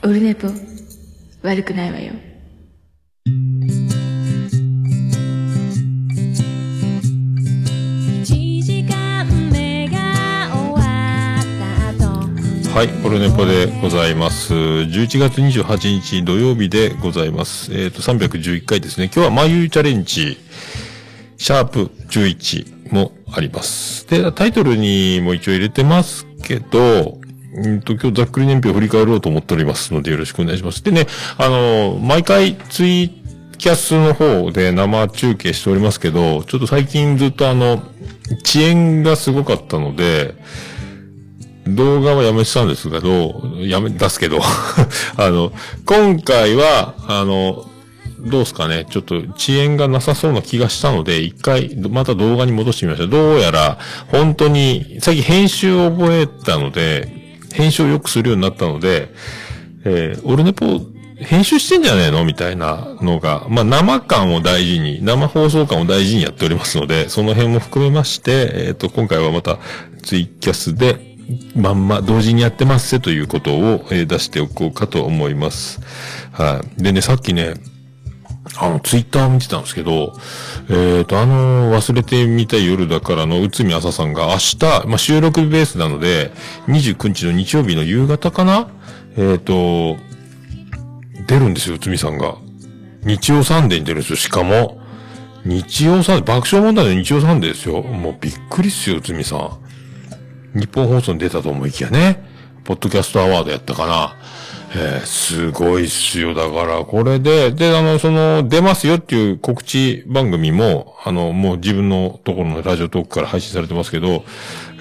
オルネポ悪くないわよはい、オルネポでございます。11月28日土曜日でございます。えっ、と、311回ですね。今日は眉チャレンジ、シャープ11もあります。で、タイトルにも一応入れてますけど、うんと、今日ざっくり年表を振り返ろうと思っておりますのでよろしくお願いします。でね、あの、毎回ツイキャスの方で生中継しておりますけど、ちょっと最近ずっとあの、遅延がすごかったので、動画はやめてたんですけど、やめ、出すけど、あの、今回は、あの、どうすかね、ちょっと遅延がなさそうな気がしたので、一回、また動画に戻してみました。どうやら、本当に、最近編集を覚えたので、編集をよくするようになったので、えー、オルネポ、編集してんじゃねえのみたいなのが、まあ、生感を大事に、生放送感を大事にやっておりますので、その辺も含めまして、えっ、と、今回はまた、ツイキャスで、まんま同時にやってますせということを、えー出しておこうかと思います。はい。でね、さっきね、あの、ツイッター見てたんですけど、えっ、と、あの、忘れてみたい夜だからの内海朝さんが明日、まあ、収録ベースなので、29日の日曜日の夕方かな？えっ、と、出るんですよ、内海さんが。日曜サンデーに出るんですよ、しかも。日曜サンデー、爆笑問題の日曜サンデーですよ。もうびっくりっすよ、内海さん。ニッポン放送に出たと思いきやね。ポッドキャストアワードやったかな。えー、すごいっすよ。だから、これで、で、あの、その、出ますよっていう告知番組も、あの、もう自分のところのラジオトークから配信されてますけど、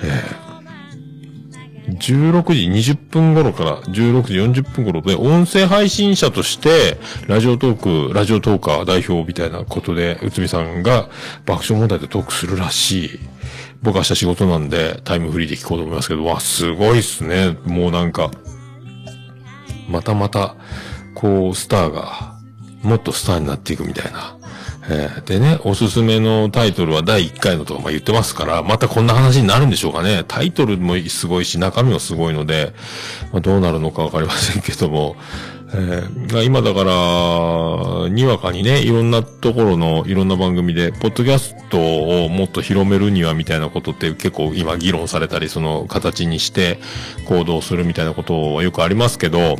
えー、16時20分頃から16時40分頃で、音声配信者として、ラジオトーク、ラジオトーカー代表みたいなことで、内海さんが爆笑問題でトークするらしい。僕は明日仕事なんで、タイムフリーで聞こうと思いますけど、わ、すごいっすね。もうなんか、またまた、こう、スターが、もっとスターになっていくみたいな。えーでね、おすすめのタイトルは第1回のとかま言ってますから、またこんな話になるんでしょうかね。タイトルもすごいし、中身もすごいので、まあ、どうなるのかわかりませんけども、えー今だから、にわかにね、いろんなところの、いろんな番組で、ポッドキャストをもっと広めるにはみたいなことって結構今議論されたり、その形にして行動するみたいなことはよくありますけど、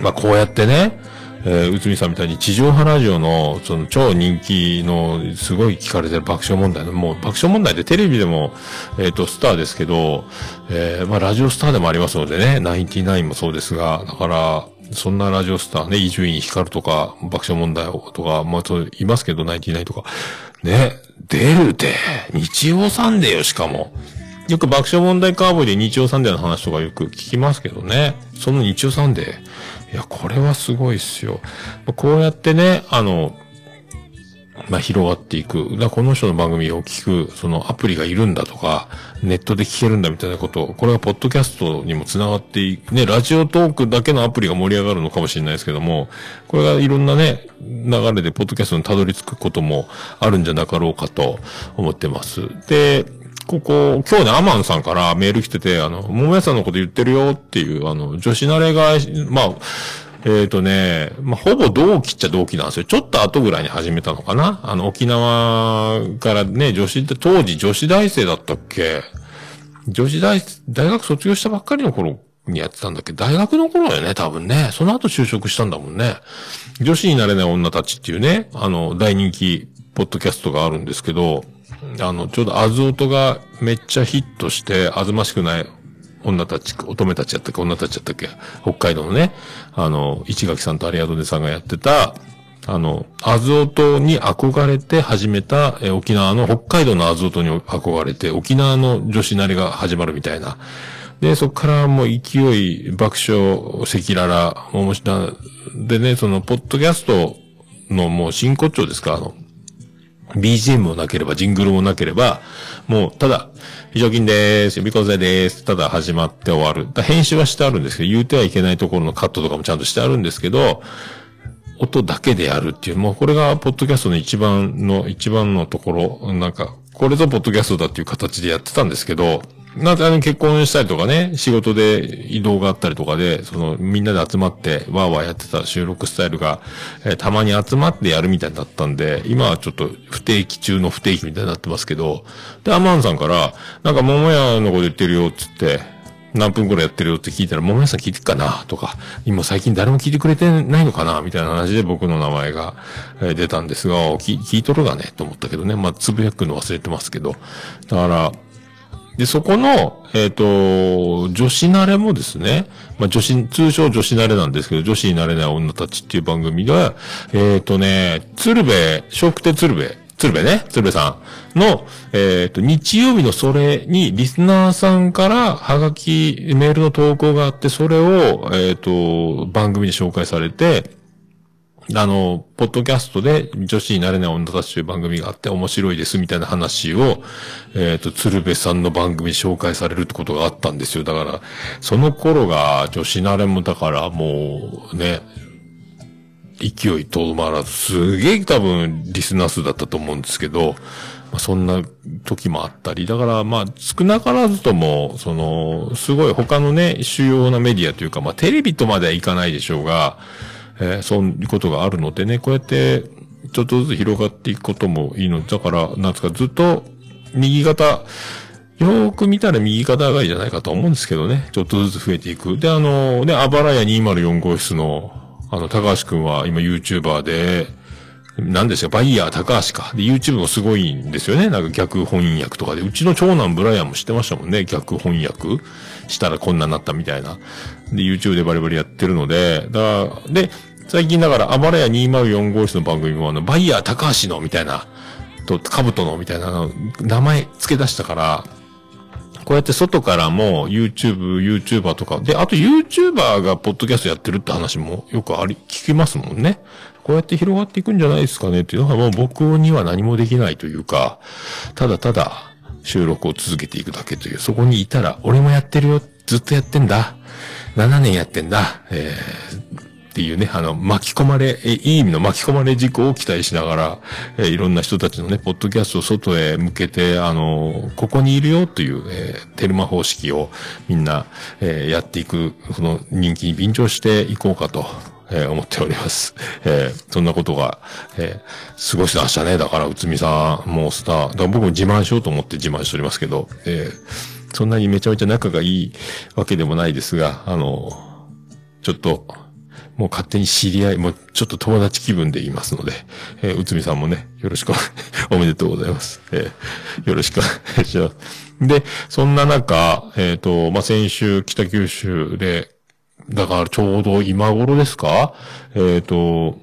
まあこうやってね、えー、内海さんみたいに地上波ラジオの、その超人気の、すごい聞かれてる爆笑問題の、もう爆笑問題でテレビでも、えっ、と、スターですけど、えーまあラジオスターでもありますのでね、ナインティナインもそうですが、だから、そんなラジオスターね、伊集院光とか、爆笑問題とか、まあそういますけど、ナインティナインとか、ね、出るって、日曜サンデーよ、しかも。よく爆笑問題カーボーイで日曜サンデーの話とかよく聞きますけどね。その日曜サンデー。いや、これはすごいっすよ。こうやってね、あの、まあ、広がっていく。だこの人の番組を聞く、そのアプリがいるんだとか、ネットで聞けるんだみたいなこと、これがポッドキャストにも繋がっていく。ね、ラジオトークだけのアプリが盛り上がるのかもしれないですけども、これがいろんなね、流れでポッドキャストにたどり着くこともあるんじゃなかろうかと思ってます。で、ここ、今日ね、アマンさんからメール来てて、あの、桃屋さんのこと言ってるよっていう、あの、女子慣れが、まあ、えっ、とね、まあ、ほぼ同期っちゃ同期なんですよ。ちょっと後ぐらいに始めたのかな？あの、沖縄からね、女子って、当時女子大生だったっけ？女子大、大学卒業したばっかりの頃にやってたんだっけ？大学の頃よね、多分ね。その後就職したんだもんね。女子になれない女たちっていうね、あの、大人気、ポッドキャストがあるんですけど、あの、ちょうどアズオトがめっちゃヒットして、あずましくない女たち、乙女たちやったっけ女たちやったっけ北海道のね、あの、市垣さんとアリアドネさんがやってた、あの、アズオトに憧れて始めた、え沖縄の、北海道のアズオトに憧れて、沖縄の女子なりが始まるみたいな。で、そこからもう勢い、爆笑、赤裸々、面白い。でね、その、ポッドキャストのもう真骨頂ですか、あの、BGM もなければ、ジングルもなければ、もう、ただ、非常勤でーす、予備校生でーす、ただ始まって終わる。編集はしてあるんですけど、言うてはいけないところのカットとかもちゃんとしてあるんですけど、音だけでやるっていう、もうこれが、ポッドキャストの一番の、一番のところ、なんか、これぞポッドキャストだっていう形でやってたんですけど、なんかあの結婚したりとかね、仕事で移動があったりとかで、そのみんなで集まってわーわーやってた収録スタイルが、えーたまに集まってやるみたいになったんで、今はちょっと不定期中の不定期みたいになってますけど、で、アマンさんから、なんか桃屋のこと言ってるよっつって、何分くらいやってるよって聞いたら、桃屋さん聞いてっかなとか、今最近誰も聞いてくれてないのかなみたいな話で僕の名前が、え出たんですが、聞聞いとるがねと思ったけどね。まあ、つぶやくの忘れてますけど。だから、で、そこの、えっ、と、女子慣れもですね、まあ、女子、通称女子慣れなんですけど、女子になれない女たちっていう番組が、えっ、とね、鶴瓶、笑福亭鶴瓶、鶴瓶ね、鶴瓶さんの、えっ、と、日曜日のそれに、リスナーさんから、はがき、メールの投稿があって、それを、えっ、と、番組で紹介されて、あの、ポッドキャストで女子になれない女たちという番組があって面白いですみたいな話を、えっ、と、鶴瓶さんの番組紹介されるってことがあったんですよ。だから、その頃が女子慣れもだからもうね、勢いとどまらず、すげえ多分リスナー数だったと思うんですけど、まあ、そんな時もあったり、だからまあ少なからずとも、その、すごい他のね、主要なメディアというか、まあテレビとまではいかないでしょうが、えーそういうことがあるのでね、こうやって、ちょっとずつ広がっていくこともいいの、だから、なんですか、ずっと、右肩、よーく見たら右肩上がりじゃないかと思うんですけどね。ちょっとずつ増えていく。で、あの、ね、あばらや204号室の、あの、高橋くんは今 YouTuber で、何ですか、バイヤー高橋か。で、YouTube もすごいんですよね。なんか逆翻訳とかで。うちの長男ブライアンも知ってましたもんね。逆翻訳したらこんなになったみたいな。で、YouTube でバリバリやってるので、だから、で、最近だから、あばらや204号室の番組もあの、バイヤー高橋のみたいな、と、カブトのみたいな、名前付け出したから、こうやって外からも YouTube、YouTuber とか、で、あと YouTuber がポッドキャストやってるって話もよくあり、聞きますもんね。こうやって広がっていくんじゃないですかね。っていうのはもう僕には何もできないというか、ただただ収録を続けていくだけという、そこにいたら、俺もやってるよ、ずっとやってんだ、7年やってんだ、えーっていうね、あの、巻き込まれ、えいい意味の巻き込まれ事故を期待しながら、えいろんな人たちのね、ポッドキャストを外へ向けて、あの、ここにいるよという、えーテルマ方式をみんな、えーやっていく、その人気に便乗していこうかと。えー思っております。えーそんなことが、えー過ごしてましたね。だから、内海さん、もうスター、だから僕も自慢しようと思って自慢しておりますけど、えーそんなにめちゃめちゃ仲がいいわけでもないですが、あの、ちょっと、もう勝手に知り合い、もうちょっと友達気分で言いますので、えー、内海さんもね、よろしくお、めでとうございます。えーよろしくお願いします。で、そんな中、えっ、と、まあ、先週、北九州で、だからちょうど今頃ですか？えっ、と、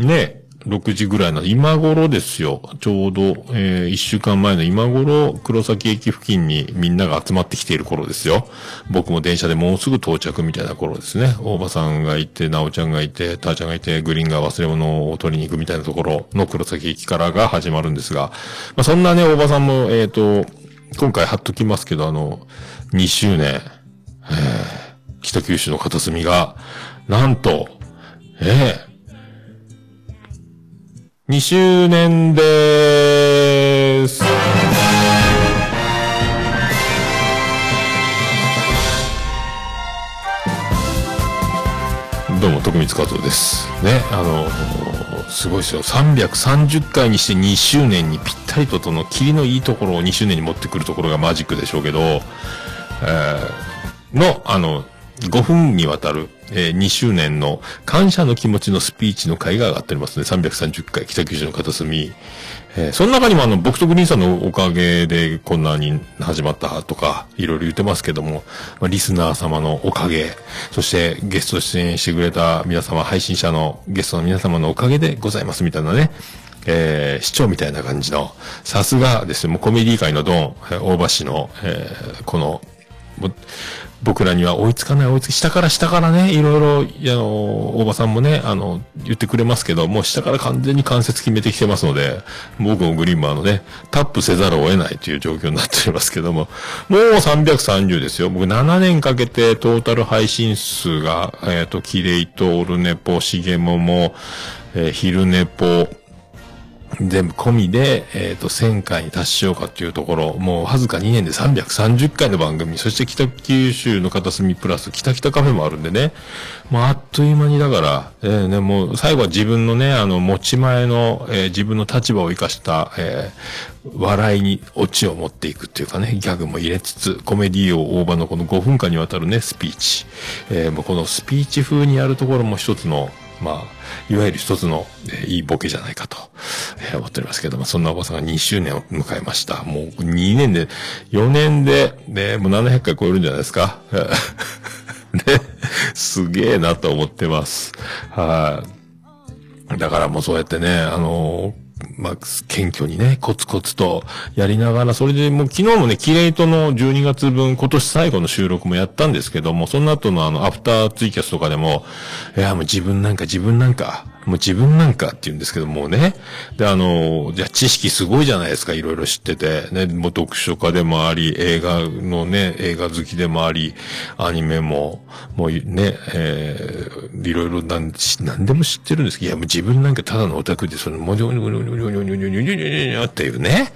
ね、6時ぐらいな、今頃ですよ。ちょうど、えー、1週間前の今頃、黒崎駅付近にみんなが集まってきている頃ですよ。僕も電車でもうすぐ到着みたいな頃ですね。大場さんがいて、なおちゃんがいて、たーちゃんがいて、グリーンが忘れ物を取りに行くみたいなところの黒崎駅からが始まるんですが、まあ、そんなね、大場さんも、えっ、と、今回貼っときますけど、あの、2周年、えー北九州の片隅が、なんと、ええ2周年でーす。どうも、徳光和夫です。ね、あのすごいですよ。330回にして2周年にぴったりとその、霧のいいところを2周年に持ってくるところがマジックでしょうけど、えーの、あの、5分にわたる、えー2周年の感謝の気持ちのスピーチの会が上がっておりますね。330回、北九州の片隅。えーその中にもあの、僕とグリーンさんのおかげでこんなに始まったとか、いろいろ言ってますけども、まあ、リスナー様のおかげ、そしてゲスト出演してくれた皆様、配信者のゲストの皆様のおかげでございますみたいなね。えー市長みたいな感じの、さすがですね、もうコメディ界のドン、大橋の、えーこの、僕らには追いつかない追いつき、下から下からね、いろいろ、あの、大場さんもね、あの、言ってくれますけど、もう下から完全に関節決めてきてますので、僕もグリーンマーのね、タップせざるを得ないという状況になっておりますけども、もう330ですよ。僕7年かけてトータル配信数が、えっ、と、キレイとオルネポ、シゲモモ、えー昼ネポ、全部込みで、えっ、と、1000回に達しようかっていうところ、もうわずか2年で330回の番組、そして北九州の片隅プラス、北北カフェもあるんでね、もうあっという間にだから、えーね、もう最後は自分のね、あの、持ち前の、えー自分の立場を生かした、えー笑いにオチを持っていくっていうかね、ギャグも入れつつ、コメディーを大場のこの5分間にわたるね、スピーチ。えーもうこのスピーチ風にやるところも一つの、まあ、いわゆる一つの、えーいいボケじゃないかと、えー思っておりますけども、そんなおばさんが2周年を迎えました。もう2年で、4年で、ね、もう700回超えるんじゃないですか。ね、すげえなと思ってます。はい。だからもうそうやってね、あのーまあ、謙虚にね、コツコツとやりながら、それでもう昨日もね、キレイトの12月分、今年最後の収録もやったんですけども、その後のあの、アフターツイキャスとかでも、いや、もう自分なんか自分なんか、もう自分なんかって言うんですけどもうね。で、あの、じゃあ知識すごいじゃないですか、いろいろ知ってて。ね、もう読書家でもあり、映画のね、映画好きでもあり、アニメも、もうね、えー、いろいろなん、し何でも知ってるんですけど、いや、もう自分なんかただのオタクで、その、もにょにょにょにょにょにょにょにょにょにょにょにょっていうね、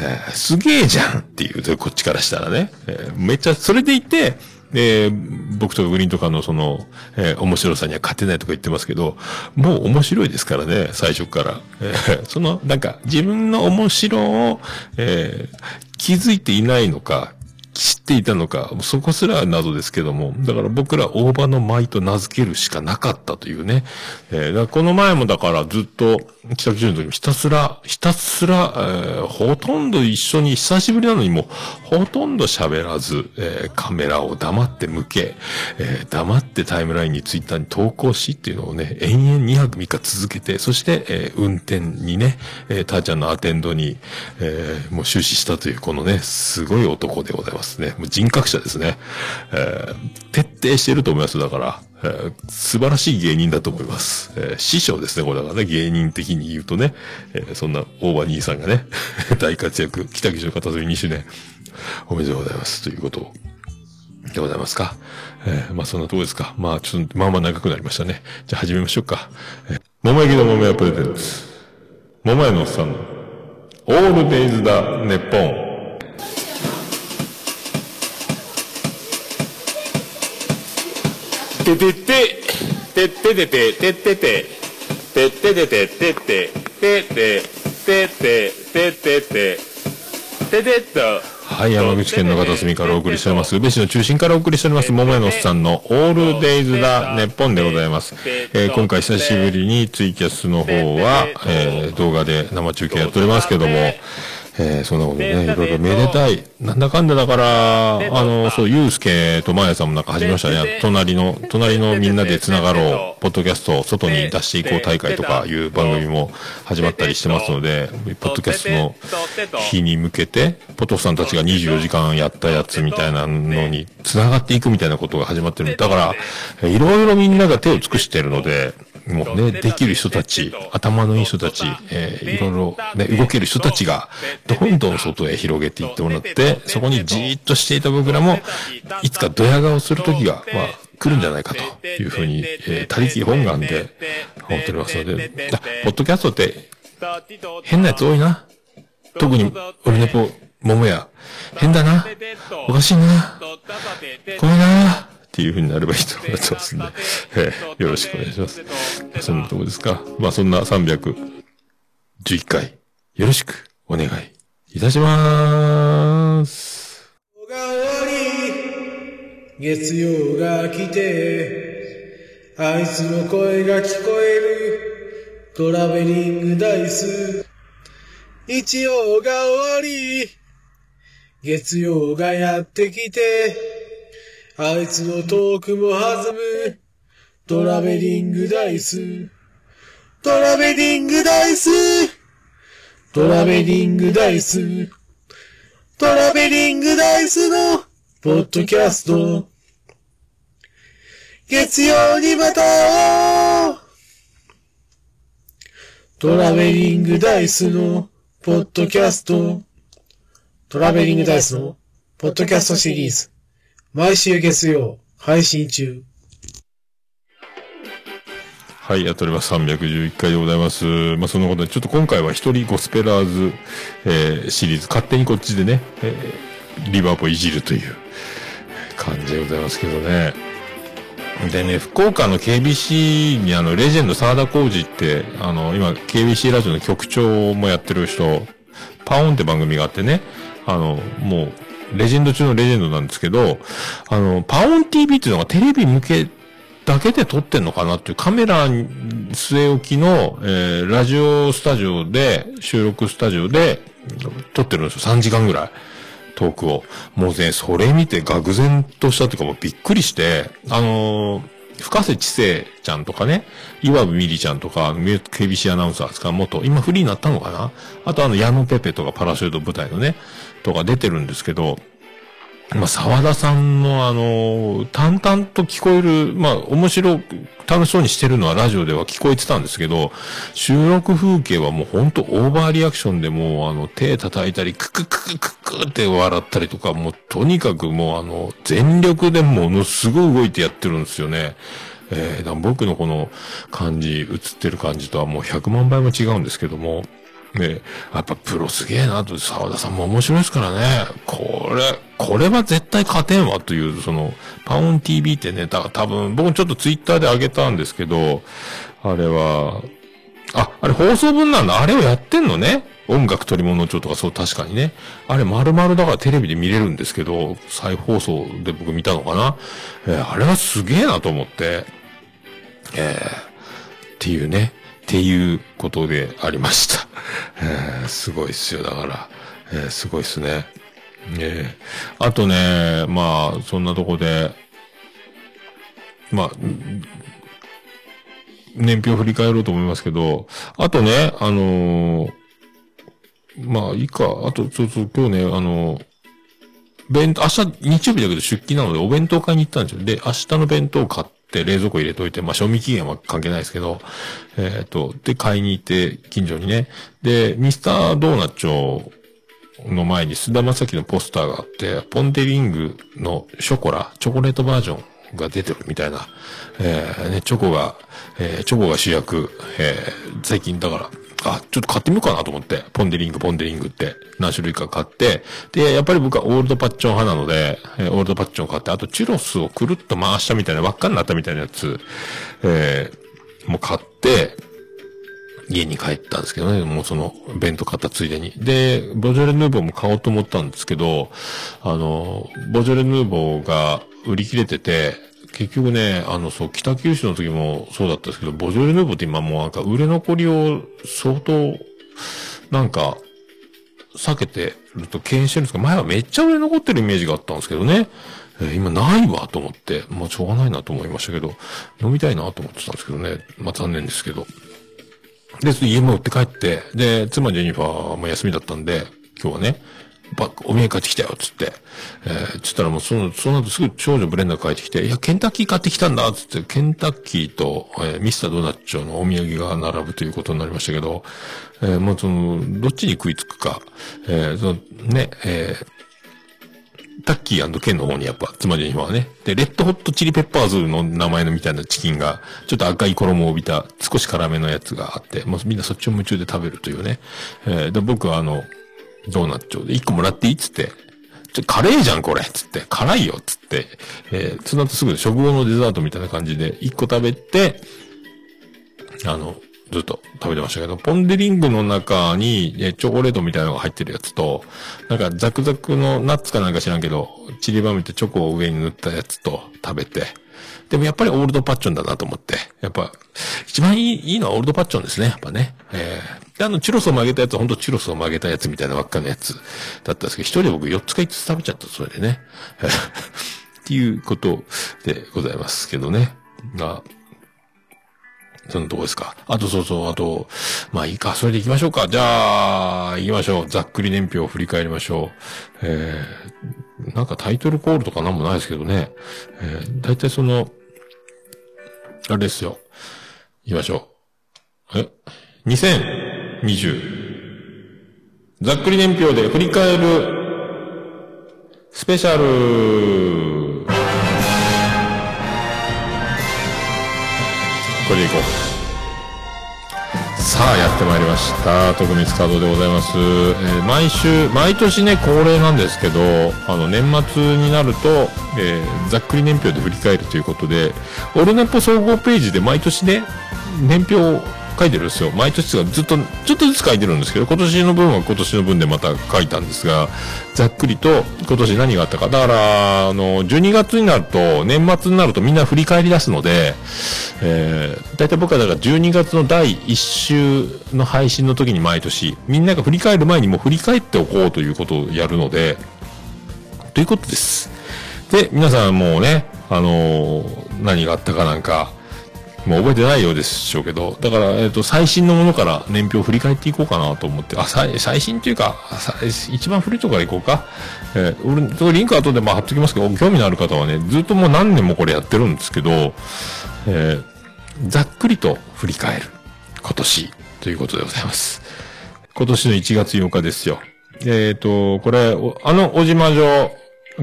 えーすげえじゃんっていう、こっちからしたらね。えーめっちゃ、それでいて、で、僕とかグリーンとかのその、えー面白さには勝てないとか言ってますけど、もう面白いですからね、最初から。えー その、なんか、自分の面白を、えー気づいていないのか、知っていたのか、そこすら謎ですけども、だから僕ら大場の舞と名付けるしかなかったというね。えーこの前もだからずっと北九州の時もひたすら、ひたすら、えーほとんど一緒に久しぶりなのにもうほとんど喋らず、えーカメラを黙って向け、えー黙ってタイムラインにツイッターに投稿しっていうのをね、延々2泊3日続けて、そして、えー運転にね、えー、たーちゃんのアテンドに、えーもう終始したというこのね、すごい男でございますますね。もう人格者ですね。えー徹底してると思います。だから、えー素晴らしい芸人だと思います。えー師匠ですね、これだからね、芸人的に言うとね、えーそんな大場兄さんがね、大活躍、北九州片隅2周年、おめでとうございます。ということをでございますか。えーまあそんなとこですか。まあちょっと、まあまあ長くなりましたね。じゃあ始めましょうか。えー、桃焼きの桃屋プレゼンツ。桃屋のおっさんの、オールデイズだ、ネッポン。ててて、てっててて、てってて、てっててて、てて、てて、てて、てて、てて、てっと。はい、山口県の片隅からお送りしております。宇部市の中心からお送りしております、桃屋のおっさんのオールデイズだ、ネッポンでございます。えー今回久しぶりにツイキャスの方は、えー動画で生中継やっておりますけども、えーそんなことね、いろいろめでたい。なんだかんだだから、あの、そう、ゆうすけとまやさんもなんか始めましたね。隣の、隣のみんなで繋がろう、ポッドキャストを外に出していこう大会とかいう番組も始まったりしてますので、ポッドキャストの日に向けて、ポトフさんたちが24時間やったやつみたいなのに繋がっていくみたいなことが始まってる。だから、いろいろみんなが手を尽くしているので、もうね、できる人たち、頭のいい人たち、えーいろいろね、動ける人たちが、どんどん外へ広げていってもらって、そこにじーっとしていた僕らも、いつかドヤ顔する時が、まあ、来るんじゃないかというふうに、えー、他力本願で思っておりますので、ポッドキャストって変なやつ多いな。特に、俺ネポ、桃屋。変だな。おかしいな。ごめんな。っていう風になればいいと思ってますんで、えーよろしくお願いします。そんなとこですか。まあそんな311回、よろしくお願いいたします。が終わり、月曜が来て、あいつの声が聞こえる、トラベリングダイス。日曜が終わり、月曜がやってきて、あいつのトークも弾む、トラベリングダイス。トラベリングダイス。トラベリングダイス。トラベリングダイスのポッドキャスト。月曜にまた会おうトラベリングダイスのポッドキャスト。トラベリングダイスのポッドキャストシリーズ。毎週月曜配信中。はい、やっております。311回でございます。まあ、そのことで、ちょっと今回は一人ゴスペラーズ、えーシリーズ、勝手にこっちでね、えーリバーポいじるという感じでございますけどね。でね、福岡の KBC にあの、レジェンド沢田浩二って、あの、今、KBC ラジオの局長もやってる人、パオンって番組があってね、あの、もう、レジェンド中のレジェンドなんですけど、あの、パオン TV っていうのがテレビ向けだけで撮ってんのかなっていうカメラ据え置きの、えー、ラジオスタジオで、収録スタジオで撮ってるんですよ。3時間ぐらい。トークを。もうね、それ見て愕然としたっていうかもうびっくりして、あのー深瀬知世ちゃんとかね、岩部美里ちゃんとか、KBC アナウンサーですか、元、今フリーになったのかなあとあの、矢野ペペとかパラシュート部隊のね、とか出てるんですけど、まあ、沢田さんのあの、淡々と聞こえる、まあ、面白く、楽しそうにしてるのはラジオでは聞こえてたんですけど、収録風景はもうほんとオーバーリアクションでもうあの、手叩いたり、ククククククって笑ったりとか、もうとにかくもうあの、全力でものすごい動いてやってるんですよね。えー、僕のこの感じ、映ってる感じとはもう100万倍も違うんですけども、ねやっぱプロすげえなと、沢田さんも面白いですからね。これ、これは絶対勝てんわという、その、パオン TV ってね、た多分、僕ちょっとツイッターで上げたんですけど、あれは、あ、あれ放送分なんだ。あれをやってんのね。音楽取り物帳とかそう確かにね。あれ丸々だからテレビで見れるんですけど、再放送で僕見たのかな。えーあれはすげえなと思って、えーっていうね。っていうことでありました。えーすごいっすよ。だから、えーすごいっすね。えーあとね、まあ、そんなとこで、まあ、年表振り返ろうと思いますけど、あとね、あのーまあ、いいか、あと、そうそう、今日ね、あのー弁当、明日日曜日だけど出勤なのでお弁当買いに行ったんですよ。で、明日の弁当を買って冷蔵庫入れといて、まあ、賞味期限は関係ないですけど、えっ、と、で、買いに行って、近所にね。で、ミスタードーナツ町の前に菅田将暉のポスターがあって、ポンデリングのショコラ、チョコレートバージョンが出てるみたいな。えーね、チョコが、えーチョコが主役、えー最近だから、あ、ちょっと買ってみようかなと思って、ポンデリング、ポンデリングって。何種類か買って、で、やっぱり僕はオールドパッチョン派なので、えーオールドパッチョン買って、あとチュロスをくるっと回したみたいな、輪っかになったみたいなやつ、えーもう買って、家に帰ったんですけどね、もうその、弁当買ったついでに。で、ボジョレ・ヌーボーも買おうと思ったんですけど、あの、ボジョレ・ヌーボーが売り切れてて、結局ね、あの、そう、北九州の時もそうだったんですけど、ボジョレ・ヌーボーって今もうなんか売れ残りを相当、なんか、避けてると敬遠してるんですが、前はめっちゃ売れ残ってるイメージがあったんですけどね。えー今ないわと思って、まあしょうがないなと思いましたけど、飲みたいなと思ってたんですけどね。まあ残念ですけど。で、家も売って帰って、で、妻ジェニファーも休みだったんで、今日はね、ばお土産買ってきたよ、つって。えー、つったらもうその、その後すぐ長女ブレンダー帰ってきて、いや、ケンタッキー買ってきたんだ、つって、ケンタッキーと、えーミスタードーナッチョのお土産が並ぶということになりましたけど、えー、もうその、どっちに食いつくか、えー、その、ね、えー、タッキーケンの方にやっぱ、妻ジェニファーはね。で、レッドホットチリペッパーズの名前のみたいなチキンが、ちょっと赤い衣を帯びた、少し辛めのやつがあって、もうみんなそっちを夢中で食べるというね。えーで、僕はあの、ドーナツで一個もらっていい？っつって、ちょ、カレーじゃんこれ。つって、辛いよ。つって、えーその後すぐ食後のデザートみたいな感じで、一個食べて、あの、ずっと食べてましたけど、ポンデリングの中に、えチョコレートみたいなのが入ってるやつと、なんかザクザクのナッツかなんか知らんけど、チリバミとチョコを上に塗ったやつと食べて、でもやっぱりオールドパッチョンだなと思って、やっぱ、一番いいいいのはオールドパッチョンですね、やっぱね。えー、で、あの、チュロスを曲げたやつは本当チュロスを曲げたやつみたいな輪っかのやつだったんですけど、一人で僕4つか5つ食べちゃった、それでね。っていうことでございますけどね。が、そのとこですか。あとそうそう、あと、まあいいか、それで行きましょうか。じゃあ、行きましょう。ざっくり年表を振り返りましょう。えー、なんかタイトルコールとかなんもないですけどね。えー、だいたいその、あれですよ。行きましょう。え ?2020。ざっくり年表で振り返る、スペシャル。これでいこう。さあ、やってまいりました。徳光加藤でございます。えー毎週、毎年ね、恒例なんですけど、あの、年末になると、えーざっくり年表で振り返るということで、オルネポ総合ページで毎年ね、年表を書いてるんですよ。毎年がずっと、ちょっとずつ書いてるんですけど、今年の分は今年の分でまた書いたんですが、ざっくりと今年何があったか。だから、あの、12月になると、年末になるとみんな振り返り出すので、えー、大体僕はだから12月の第1週の配信の時に毎年、みんなが振り返る前にもう振り返っておこうということをやるので、ということです。で、皆さんもうね、あのー何があったかなんか、もう覚えてないようでしょうけど、だから、えっ、と、最新のものから年表を振り返っていこうかなと思って、あ、最新っていうか、一番古いところからいこうか。えー俺、そリンク後でまあ貼っときますけど、興味のある方はね、ずっともう何年もこれやってるんですけど、えーざっくりと振り返る今年ということでございます。今年の1月8日ですよ。えっ、と、これ、あの、小島城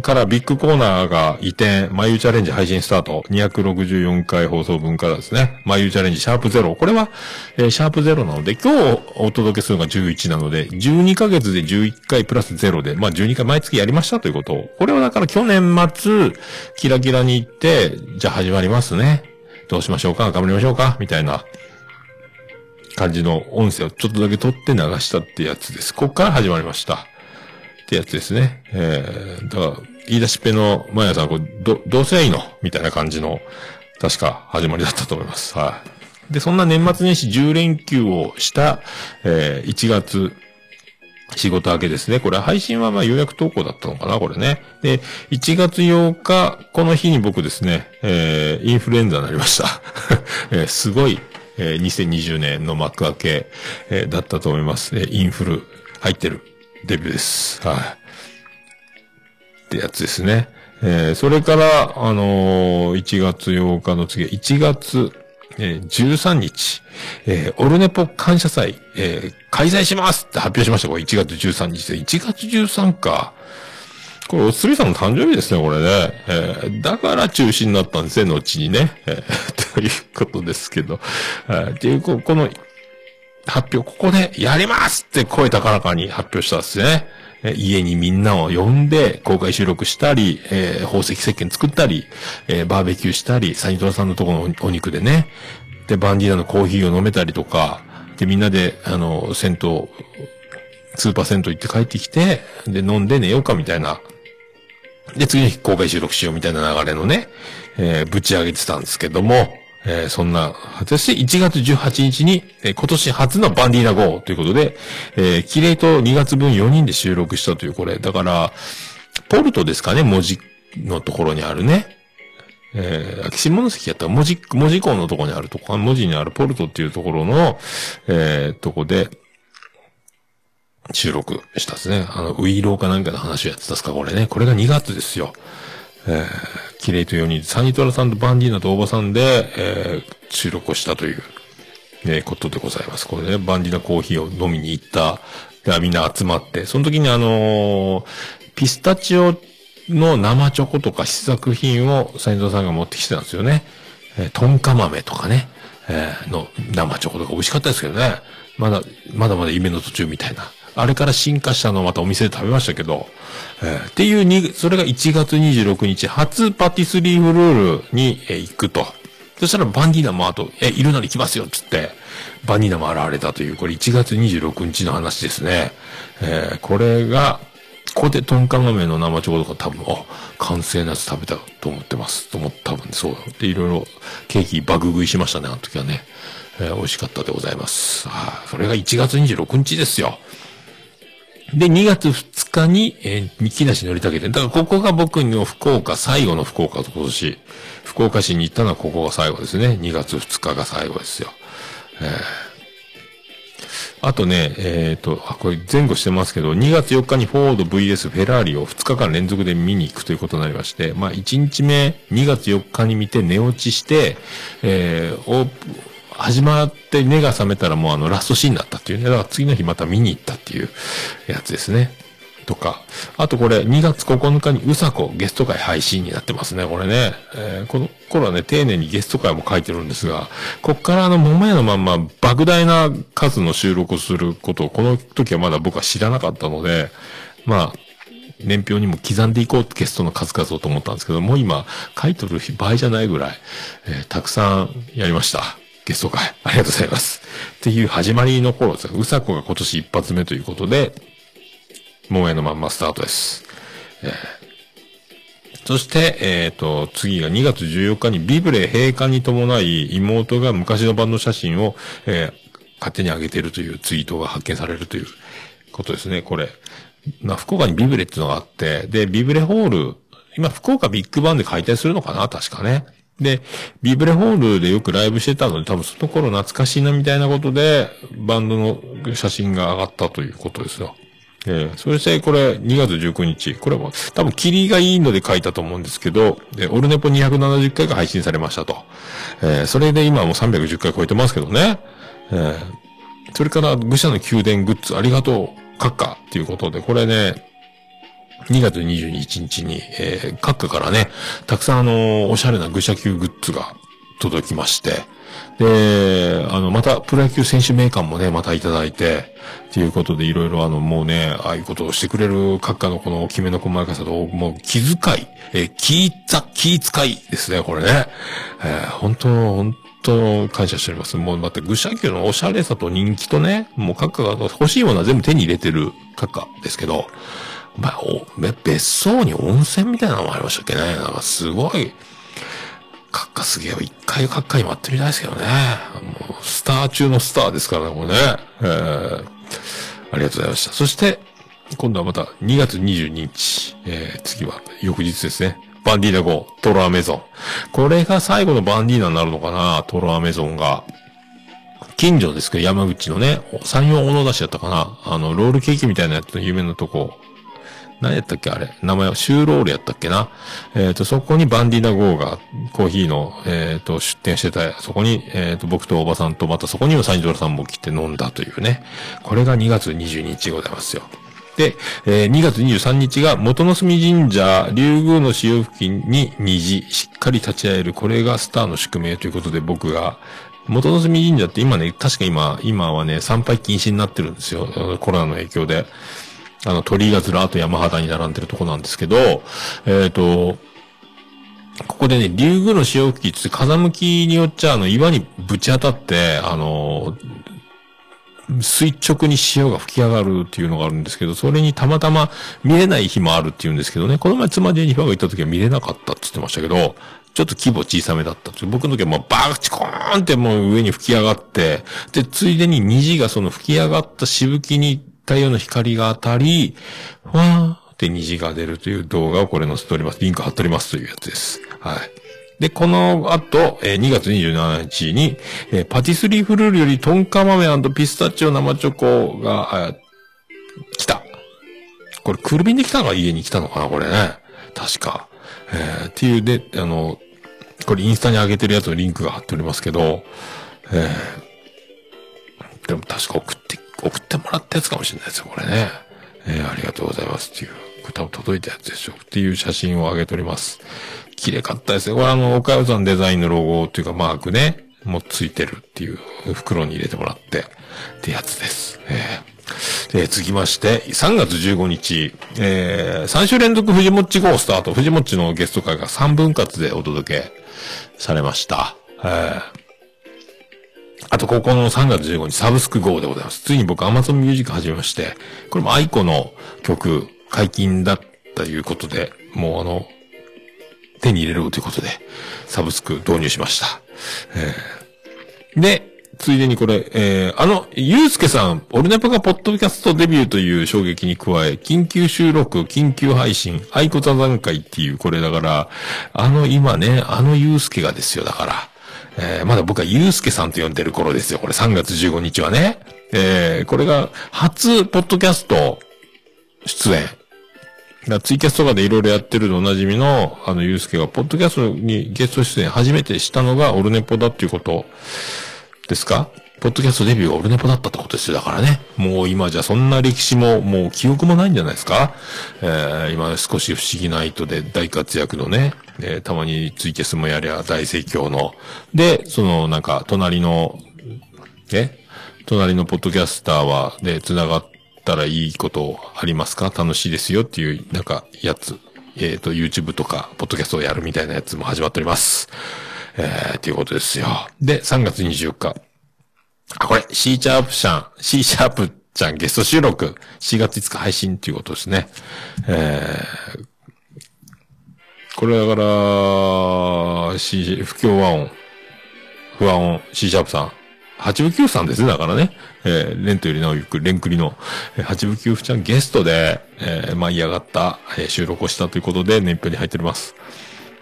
からビッグコーナーが移転、眉チャレンジ配信スタート。264回放送分からですね。眉チャレンジシャープゼロ。これは、えーシャープゼロなので、今日お届けするのが11なので、12ヶ月で11回プラスゼロで、まあ12回毎月やりましたということを。これをだから去年末、キラキラに行って、じゃあ始まりますね。どうしましょうか？頑張りましょうか？みたいな感じの音声をちょっとだけ取って流したってやつです。ここから始まりました。ってやつですね。えー、だから、言い出しっぺのマヤさん、これ、ど、どうせいいの？みたいな感じの、確か始まりだったと思います。はい。で、そんな年末年始10連休をした、えー、1月、仕事明けですね。これ配信はまあ予約投稿だったのかなこれね。で、1月8日、この日に僕ですね、えー、インフルエンザになりました。えーすごい、えー2020年の幕開け、えーだったと思います。えーインフル入ってるデビューです。はい。ってやつですね。えーそれから、あのー1月8日の次、1月、えー13日、えーオルネポ感謝祭、えー開催しますって発表しました。これ1月13日で。1月13か。これ、おつりさんの誕生日ですね、これね。えーだから中止になったんですね、後にね。えー ということですけど。えーっていう、この、発表、ここでやりますって声高らかに発表したんですね。家にみんなを呼んで公開収録したり、えー宝石石鹸作ったり、えーバーベキューしたり、サニトラさんのところのおお肉でね。で、バンディーナのコーヒーを飲めたりとか、で、みんなで、あの、銭湯、スーパー銭湯行って帰ってきて、で、飲んで寝ようかみたいな。で、次の日公開収録しようみたいな流れのね、えーぶち上げてたんですけども、えーそんな、そして1月18日に、えー今年初のバンディーナ GO ということで、えー、キレイと2月分4人で収録したというこれ。だから、ポルトですかね、文字のところにあるね。えー、秋下関やったら文字、文字港のところにあるとこ、文字にあるポルトっていうところの、えー、とこで、収録したですね。あの、ウィーローかなんかの話をやってたっすか、これね。これが2月ですよ。えー、キレイと4人、サニトラさんとバンディーナと大場さんで、えー、収録をしたという、えーことでございます。これね、バンディーナコーヒーを飲みに行った、でみんな集まって、その時にあのーピスタチオの生チョコとか試作品をサニトラさんが持ってきてたんですよね。えー、トンカ豆とかね、えーの生チョコとか美味しかったですけどね。まだ、まだまだ夢の途中みたいな。あれから進化したのをまたお店で食べましたけど、えーっていうに、それが1月26日、初パティスリーフルールに、えー行くと。そしたらバンディーナもあと、え、いるなら来ますよ、つって、バンディーナも現れたという、これ1月26日の話ですね。えーこれが、ここでトンカ豆の生チョコとか多分、あ、完成なやつ食べたと思ってます。と思って多分そう。で、いろいろケーキバグ食いしましたね、あの時はね。えー美味しかったでございます。はい。それが1月26日ですよ。で、2月2日に、えー、木梨乗りたけて、だからここが僕の福岡、最後の福岡と今年、福岡市に行ったのはここが最後ですね。2月2日が最後ですよ。えあとね、えっ、と、あ、これ前後してますけど、2月4日にフォード VS フェラーリを2日間連続で見に行くということになりまして、まあ1日目、2月4日に見て寝落ちして、えー、オープン、始まって目が覚めたらもうあのラストシーンだったっていうね。だから次の日また見に行ったっていうやつですね。とか。あとこれ2月9日にうさこゲスト会配信になってますね。これね。えーこの、頃はね、丁寧にゲスト会も書いてるんですが、こっからあの、桃屋のまんま、莫大な数の収録をすることを、この時はまだ僕は知らなかったので、まあ、年表にも刻んでいこうってゲストの数々をと思ったんですけど、もう今、書いとる場合じゃないぐらい、えーたくさんやりました。ゲスト会。ありがとうございます。っていう始まりの頃ですね。うさこが今年一発目ということで、桃屋のまんまスタートです。えそして、えっ、と、次が2月14日にビブレ閉館に伴い妹が昔のバンド写真を、えー勝手に上げてるというツイートが発見されるということですね、これ。ま、福岡にビブレっていうのがあって、で、ビブレホール、今福岡ビッグバンで解体するのかな確かね。で、ビブレホールでよくライブしてたので、多分その頃懐かしいなみたいなことで、バンドの写真が上がったということですよ。えーそしてこれ2月19日。これも多分霧がいいので書いたと思うんですけど、えオルネポ270回が配信されましたと。えーそれで今もう310回超えてますけどね。えーそれから愚者の宮殿グッズありがとう、閣下っていうことで、これね、2月21日に、えー、各家からね、たくさんあの、おしゃれな愚者級グッズが届きまして、で、あの、また、プロ野球選手名鑑もね、またいただいて、っていうことで、いろいろあの、もうね、ああいうことをしてくれる各家のこのきめの細やかさと、もう気遣い、えー気いざ、気遣いですね、これね。えー本当本当感謝しております。もう、また、愚者級のおしゃれさと人気とね、もう各家が欲しいものは全部手に入れてる各家ですけど、まあ、お、別荘に温泉みたいなのもありましたっけね。なんかすごい、カッカすげえよ。一回カッカにも会ってみたいですけどね。もう、スター中のスターですからね、これね。えー、ありがとうございました。そして、今度はまた2月22日、えー、次は翌日ですね。バンディーナ号、トロアメゾン。これが最後のバンディーナになるのかなトロアメゾンが。近所ですけど、山口のね、山陽小野田市だったかなあの、ロールケーキみたいなやつの有名なとこ。何やったっけ？あれ名前はシューロールやったっけな？えっ、と、そこにバンディーナ号がコーヒーの、えっ、と、出店してた、そこに、えっ、と、僕とおばさんと、またそこにもサインドラさんも来て飲んだというね。これが2月22日でございますよ。で、えー2月23日が元の隅神社、竜宮の潮付近に虹、しっかり立ち会える。これがスターの宿命ということで僕が、元の隅神社って今ね、確か今、今はね、参拝禁止になってるんですよ。コロナの影響で。あの、鳥居がずらっと山肌に並んでるとこなんですけど、えっ、と、ここでね、竜宮の潮吹きって風向きによっちゃ、あの、岩にぶち当たって、あの、垂直に潮が吹き上がるっていうのがあるんですけど、それにたまたま見れない日もあるっていうんですけどね、この前妻ジェニファーが行った時は見れなかったって言ってましたけど、ちょっと規模小さめだったっ。僕の時はもうバーチコーンってもう上に吹き上がって、で、ついでに虹がその吹き上がったしぶきに太陽の光が当たり、ふわーって虹が出るという動画をこれ載せております。リンク貼っておりますというやつです。はい。で、この後、えー2月27日に、えーパティスリーフルールよりトンカ豆ピスタチオ生チョコが、あ来た。これ、クルビンで来たのが家に来たのかなこれね。確か。えーっていうで、あの、これインスタに上げてるやつのリンクが貼っておりますけど、えーでも確か送って、送ってもらったやつかもしれないですよ、これね。えーありがとうございますっていう。これ多分届いたやつでしょ。っていう写真を上げております。綺麗かったですね。これあの、岡山さんデザインのロゴっていうかマークね、もうついてるっていう袋に入れてもらって、ってやつです。えーで、続きまして、3月15日、えー、3週連続藤もっち号スタート。藤もっちのゲスト会が3分割でお届けされました。えーあと、ここの3月15日、サブスク GO でございます。ついに僕 Amazon Music 始めまして、これも愛子の曲、解禁だったということで、もうあの、手に入れるということで、サブスク導入しました。えーで、ついでにこれ、えー、あの、ゆうすけさん、オルネポがポッドキャストデビューという衝撃に加え、緊急収録、緊急配信、愛子座談会っていう、これだから、あの今ね、あのゆうすけがですよ、だから、えー、まだ僕はゆうすけさんと呼んでる頃ですよ、これ3月15日はね。えー、これが、初、ポッドキャスト、出演。だツイキャスとかでいろいろやってるのおなじみの、あの、ゆうすけが、ポッドキャストにゲスト出演初めてしたのがオルネポだっていうことですか？ポッドキャストデビューがオルネポだったってことですよ。だからね。もう今じゃそんな歴史も、もう記憶もないんじゃないですかえー、今少し不思議な糸で大活躍のね、えたまにツイキャスもやりゃ大盛況の。で、そのなんか隣の、ね、隣のポッドキャスターは、で、繋がったらいいことありますか？楽しいですよっていう、なんか、やつ。えっ、と、YouTube とか、ポッドキャストをやるみたいなやつも始まっております。えー、っていうことですよ。で、3月24日。あ、これ、C シャープちゃん、C シャープちゃんゲスト収録、4月5日配信っていうことですね。えー、これだから、C、不協和音、不和音、C シャープさん。八部九さんですね、だからね。えー、レントよりなおゆく、レンクリの、えー八部九ちゃんゲストで、えー、舞い上がった、えー収録をしたということで、年表に入っております。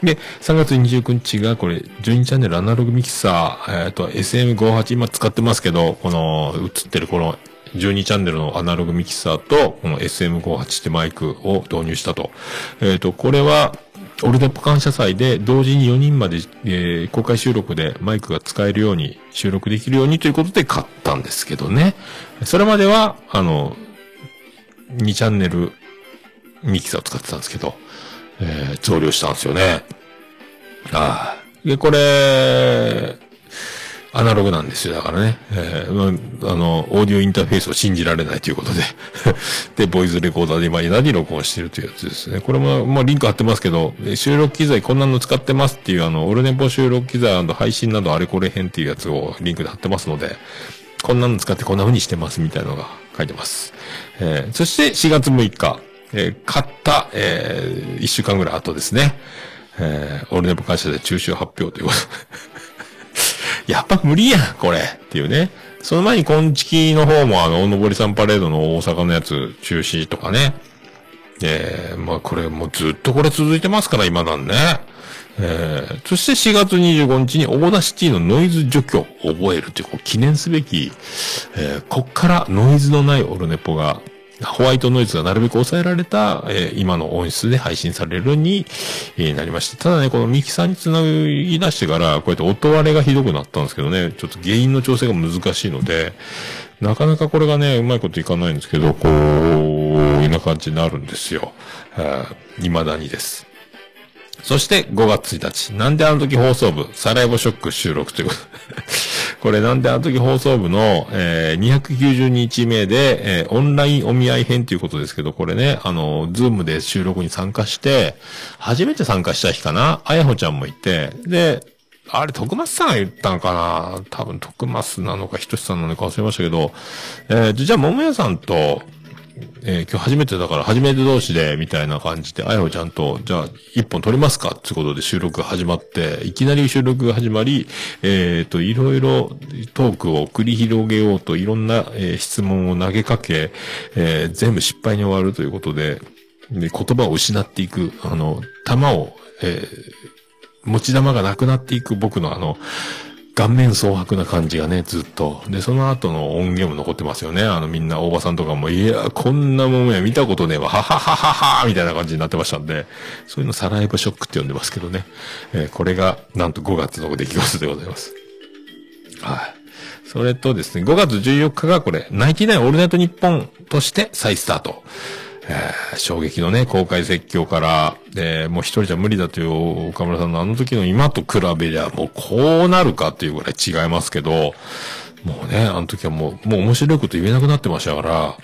で、3月29日が、これ、12チャンネルアナログミキサー、えっ、と、SM58 今使ってますけど、この、映ってるこの、12チャンネルのアナログミキサーと、この SM58 ってマイクを導入したと。えっ、と、これは、オルネポ感謝祭で同時に4人まで、えー公開収録でマイクが使えるように、収録できるようにということで買ったんですけどね。それまでは、あの、2チャンネルミキサーを使ってたんですけど、えー増量したんですよね。ああ。で、これ、アナログなんですよ。だからね。えーまあ、あの、オーディオインターフェースを信じられないということで。で、ボイスレコーダーで今何録音してるというやつですね。これも、まあ、リンク貼ってますけど、収録機材こんなの使ってますっていう、あの、オルネポ収録機材配信などあれこれ編っていうやつをリンクで貼ってますので、こんなの使ってこんな風にしてますみたいなのが書いてます。えーそして4月6日、えー買った、えー、1週間ぐらい後ですね。えー、オルネポ会社で中止発表ということ。やっぱ無理やん、これ。っていうね。その前に、今月の方も、あの、おのぼりさんパレードの大阪のやつ、中止とかね。えー、まあ、これもうずっとこれ続いてますから、今なんね。えー、そして4月25日に Audacity のノイズ除去を覚えるという、こう記念すべき、えー、こっからノイズのないオルネポが、ホワイトノイズがなるべく抑えられた、えー今の音質で配信されるに、えーなりました。ただね、このミキサーにつなぎ出してから、こうやって音割れがひどくなったんですけどね、ちょっと原因の調整が難しいので、なかなかこれがね、うまいこといかないんですけど、こう、いうな感じになるんですよ。未だにです。そして5月1日。なんであの時放送部、サラエボショック収録ということ。これなんであの時放送部の、えー290日目で、えーオンラインお見合い編ということですけど、これね、あの、ズームで収録に参加して、初めて参加した日かなあやほちゃんもいて、で、あれ、徳松さんが言ったのかな？多分、徳松なのか、ひとしさんなのか忘れましたけど、えーじゃあ、桃屋さんと、えー今日初めてだから初めて同士で、みたいな感じで、あやほちゃんと、じゃあ、一本撮りますかってことで収録が始まって、いきなり収録が始まり、えっ、と、いろいろトークを繰り広げようと、いろんな、えー質問を投げかけ、えー全部失敗に終わるということで、で言葉を失っていく、あの、玉を、えー持ち玉がなくなっていく僕のあの、顔面蒼白な感じがね、ずっと。で、その後の音源も残ってますよね。あのみんな、大場さんとかも、いや、こんなもんや見たことねえわ、はははははみたいな感じになってましたんで、そういうのサライバショックって呼んでますけどね。えーこれが、なんと5月の出来事でございます。はい。それとですね、5月14日がこれ、ナインティナイオールナイトニッポンとして再スタート。えー衝撃のね、公開説教から、で、もう一人じゃ無理だという岡村さんのあの時の今と比べりゃ、もうこうなるかっていうぐらい違いますけど、もうね、あの時はもう、もう面白いこと言えなくなってましたから、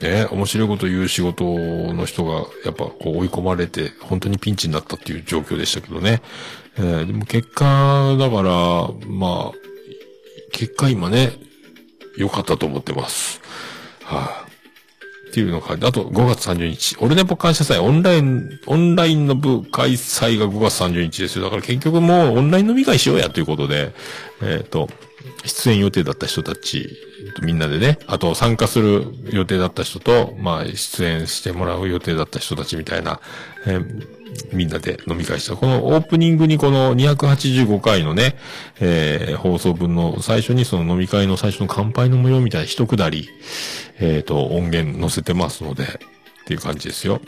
ね、面白いこと言う仕事の人が、やっぱこう追い込まれて、本当にピンチになったっていう状況でしたけどね。えーでも結果、だから、まあ、結果今ね、良かったと思ってます。はい、っていうのが、あと5月30日、オルネポ感謝祭。オンライン、オンラインの部開催が5月30日ですよ。だから結局もうオンライン飲み会しようや。ということで、えっ、と、出演予定だった人たち、みんなでね、あと参加する予定だった人と、まあ、出演してもらう予定だった人たちみたいな、えーみんなで飲み会した。このオープニングにこの285回のね、えー放送分の最初にその飲み会の最初の乾杯の模様みたいな一くだり、えっ、と、音源載せてますので、っていう感じですよ。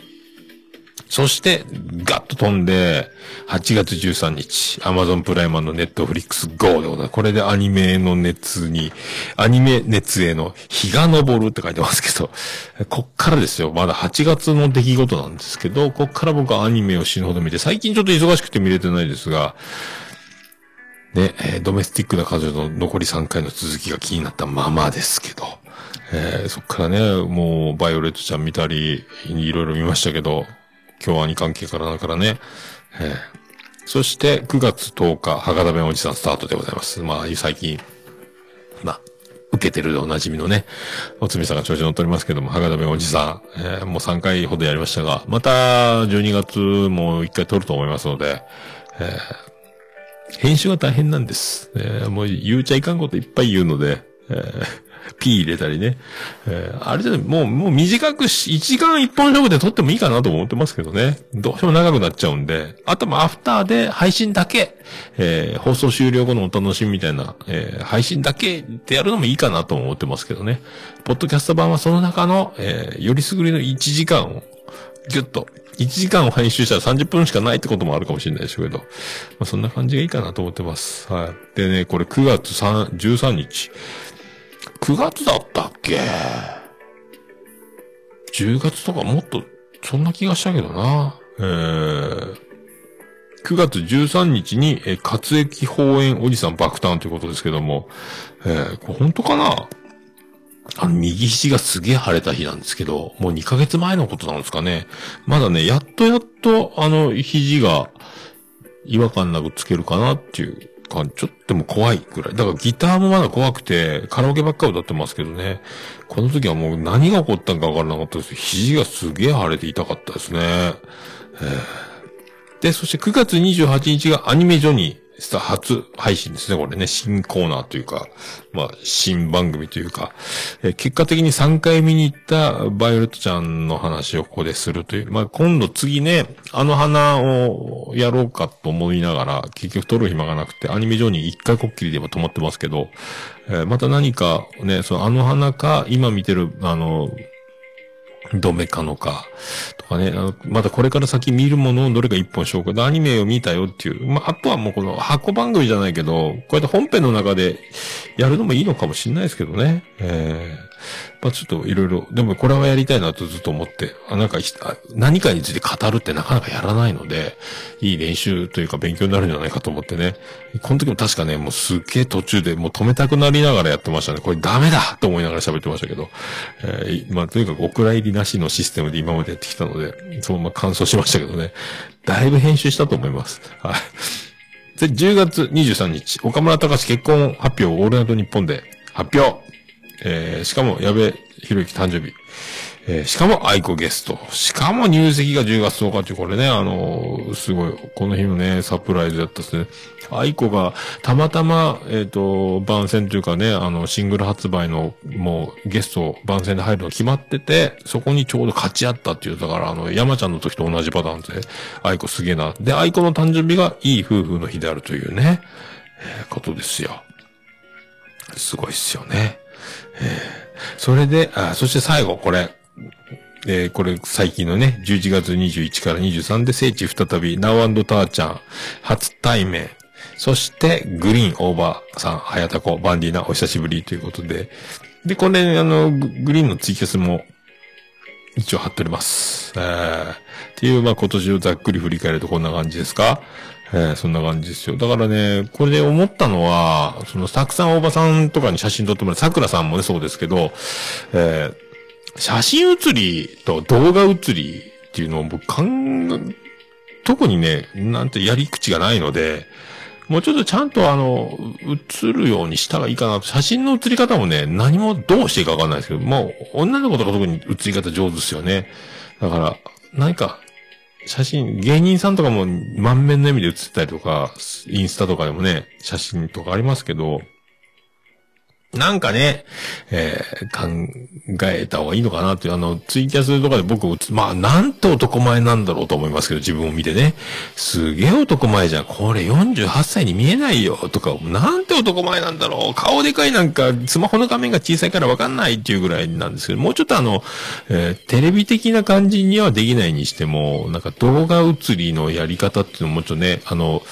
そして、ガッと飛んで、8月13日、Amazon プライマーの Netflix GO でございます。これでアニメの熱に、アニメ熱への日が昇るって書いてますけど、こっからですよ。まだ8月の出来事なんですけど、こっから僕はアニメを死ぬほど見て、最近ちょっと忙しくて見れてないですが、ね、えドメスティックな彼女の残り3回の続きが気になったままですけど、えーそっからね、もう、バイオレットちゃん見たり、いろいろ見ましたけど、京アニ関係からだからね、えーそして、9月10日、博多弁おじさんスタートでございます。まあ、最近、まあ、受けてるでおなじみのね、おつみさんが調子乗っておりますけども、博多弁おじさん、えーもう3回ほどやりましたが、また、12月も1回撮ると思いますので、えー編集が大変なんです。えーもう言うちゃいかんこといっぱい言うので、えー、P 入れたりね。えーあれじゃもう、もう短くし、1時間1本勝負で撮ってもいいかなと思ってますけどね。どうしても長くなっちゃうんで。あともアフターで配信だけ、えー放送終了後のお楽しみみたいな、えー配信だけでやるのもいいかなと思ってますけどね。ポッドキャスト版はその中の、えーよりすぐりの1時間を、ぎゅっと、1時間を編集したら30分しかないってこともあるかもしれないでしょうけど、まあ、そんな感じがいいかなと思ってます。はい。でね、これ9月3 13日。9月だったっけ ?10 月とかもっと、そんな気がしたけどな。えー、9月13日に、えー活液放炎おじさん爆誕ということですけども、えー、これ本当かな？あの、右肘がすげえ腫れた日なんですけど、もう2ヶ月前のことなんですかね。まだね、やっとやっと、あの、肘が違和感なくつけるかなっていう感じ。ちょっとも怖いくらい。だからギターもまだ怖くて、カラオケばっか歌ってますけどね。この時はもう何が起こったのかわからなかったです。肘がすげえ腫れて痛かったですね。で、そして9月28日がアニメジョニー、スタ初配信ですね、これね、新コーナーというか、まあ、新番組というか、え結果的に3回見に行ったバイオレットちゃんの話をここでするという、まあ、今度次ね、あの花をやろうかと思いながら、結局撮る暇がなくて、アニメジョニー一回こっきりで今止まってますけど、えまた何かね、そのあの花か、今見てる、あの、どめかのか、とかね、あのまだこれから先見るものをどれか一本紹介、アニメを見たよっていう。まあ、あとはもうこの箱番組じゃないけど、こうやって本編の中でやるのもいいのかもしれないですけどね。えーまあちょっといろいろ、でもこれはやりたいなとずっと思って、あなんか何かについて語るってなかなかやらないので、いい練習というか勉強になるんじゃないかと思ってね。この時も確かね、もうすっげえ途中でもう止めたくなりながらやってましたね。これダメだと思いながら喋ってましたけど。えーまあとにかくお蔵入りなしのシステムで今までやってきたので、そのまま完走しましたけどね。だいぶ編集したと思います。はい。で、10月23日、岡村隆史結婚発表オールナイト日本で発表。えー、しかも、矢部博之誕生日。えー、しかも、愛子ゲスト。しかも、入籍が10月10日っていう、これね、あのーすごい、この日のね、サプライズだったですね。愛子が、たまたま、えっ、と、番宣というかね、あの、シングル発売の、もう、ゲスト、番宣で入るの決まってて、そこにちょうど勝ち合ったっていう、だから、あの、山ちゃんの時と同じパターンで、愛子すげえな。で、愛子の誕生日が、いい夫婦の日であるというね、えーことですよ。すごいっすよね。それで、あ、そして最後、これ。えーこれ最近のね、11月21から23で聖地再び、ナウターちゃん、初対面。そして、グリーンオーバーさん、はやたこ、バンディーナ、お久しぶりということで。で、これ、あの、ググリーンのツイキャスも、一応貼っております。えー、っていう、まあ、今年をざっくり振り返るとこんな感じですか？えー、そんな感じですよ。だからね、これで思ったのは、その、たくさん大場さんとかに写真撮ってもらって、桜さんもね、そうですけど、えー写真写りと動画写りっていうのを僕考え、特にね、なんてやり口がないので、もうちょっとちゃんとあの、映るようにした方がいいかなと。写真の写り方もね、何もどうしていいかわかんないですけど、もう女の子とか特に写り方上手ですよね。だから、何か、写真、芸人さんとかも満面の笑みで写ったりとか、インスタとかでもね、写真とかありますけど、なんかね、えー考えた方がいいのかなっていう、あの、ツイキャスとかで僕、まあ、なんて男前なんだろうと思いますけど、自分を見てね。すげえ男前じゃん。これ48歳に見えないよ。とか、なんて男前なんだろう。顔でかいなんか、スマホの画面が小さいからわかんないっていうぐらいなんですけど、もうちょっとあの、えーテレビ的な感じにはできないにしても、なんか動画映りのやり方っていうのもちょっとね、あの、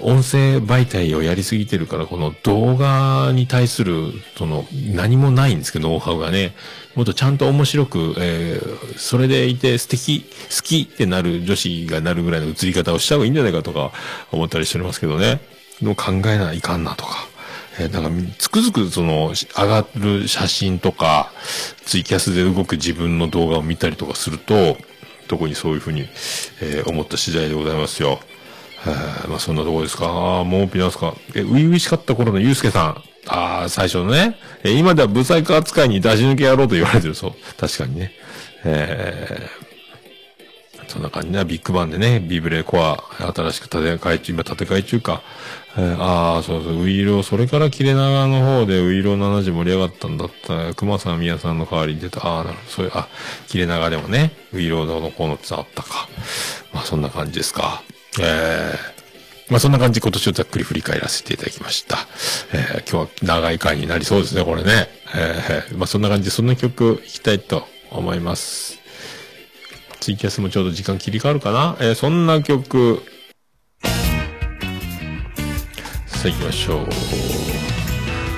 音声媒体をやりすぎてるから、この動画に対する、その、何もないんですけど、ノウハウがね、もっとちゃんと面白く、えーそれでいて素敵、好きってなる女子がなるぐらいの映り方をした方がいいんじゃないかとか思ったりしておりますけどね。でも考えないかんなとか。えーなんか、つくづくその、上がる写真とか、ツイキャスで動く自分の動画を見たりとかすると、特にそういうふうに、えー思った次第でございますよ。えまあそんなとこですか？あーもうピナスか。え、初々しかった頃のゆうすけさん。ああ、最初のね。え今ではブサイク扱いに出し抜けやろうと言われてる。そう。確かにね。えーそんな感じね。ビッグバンでね、ビブレコア、新しく建て替え中、今建て替え中か。えーああ、そうそう、ウイロー、それから切れ長の方でウイロー70盛り上がったんだった。熊さん、宮さんの代わりに出た。ああ、なるほど。そういう、あ、切れ長でもね、ウイローのこうのってあったか。まあ、そんな感じですか。ええまあそんな感じ今年をざっくり振り返らせていただきました。えー今日は長い回になりそうですね、これね。えーまあそんな感じでそんな曲いきたいと思います。ツイキャスもちょうど時間切り替わるかなえーそんな曲。さあ行きましょう。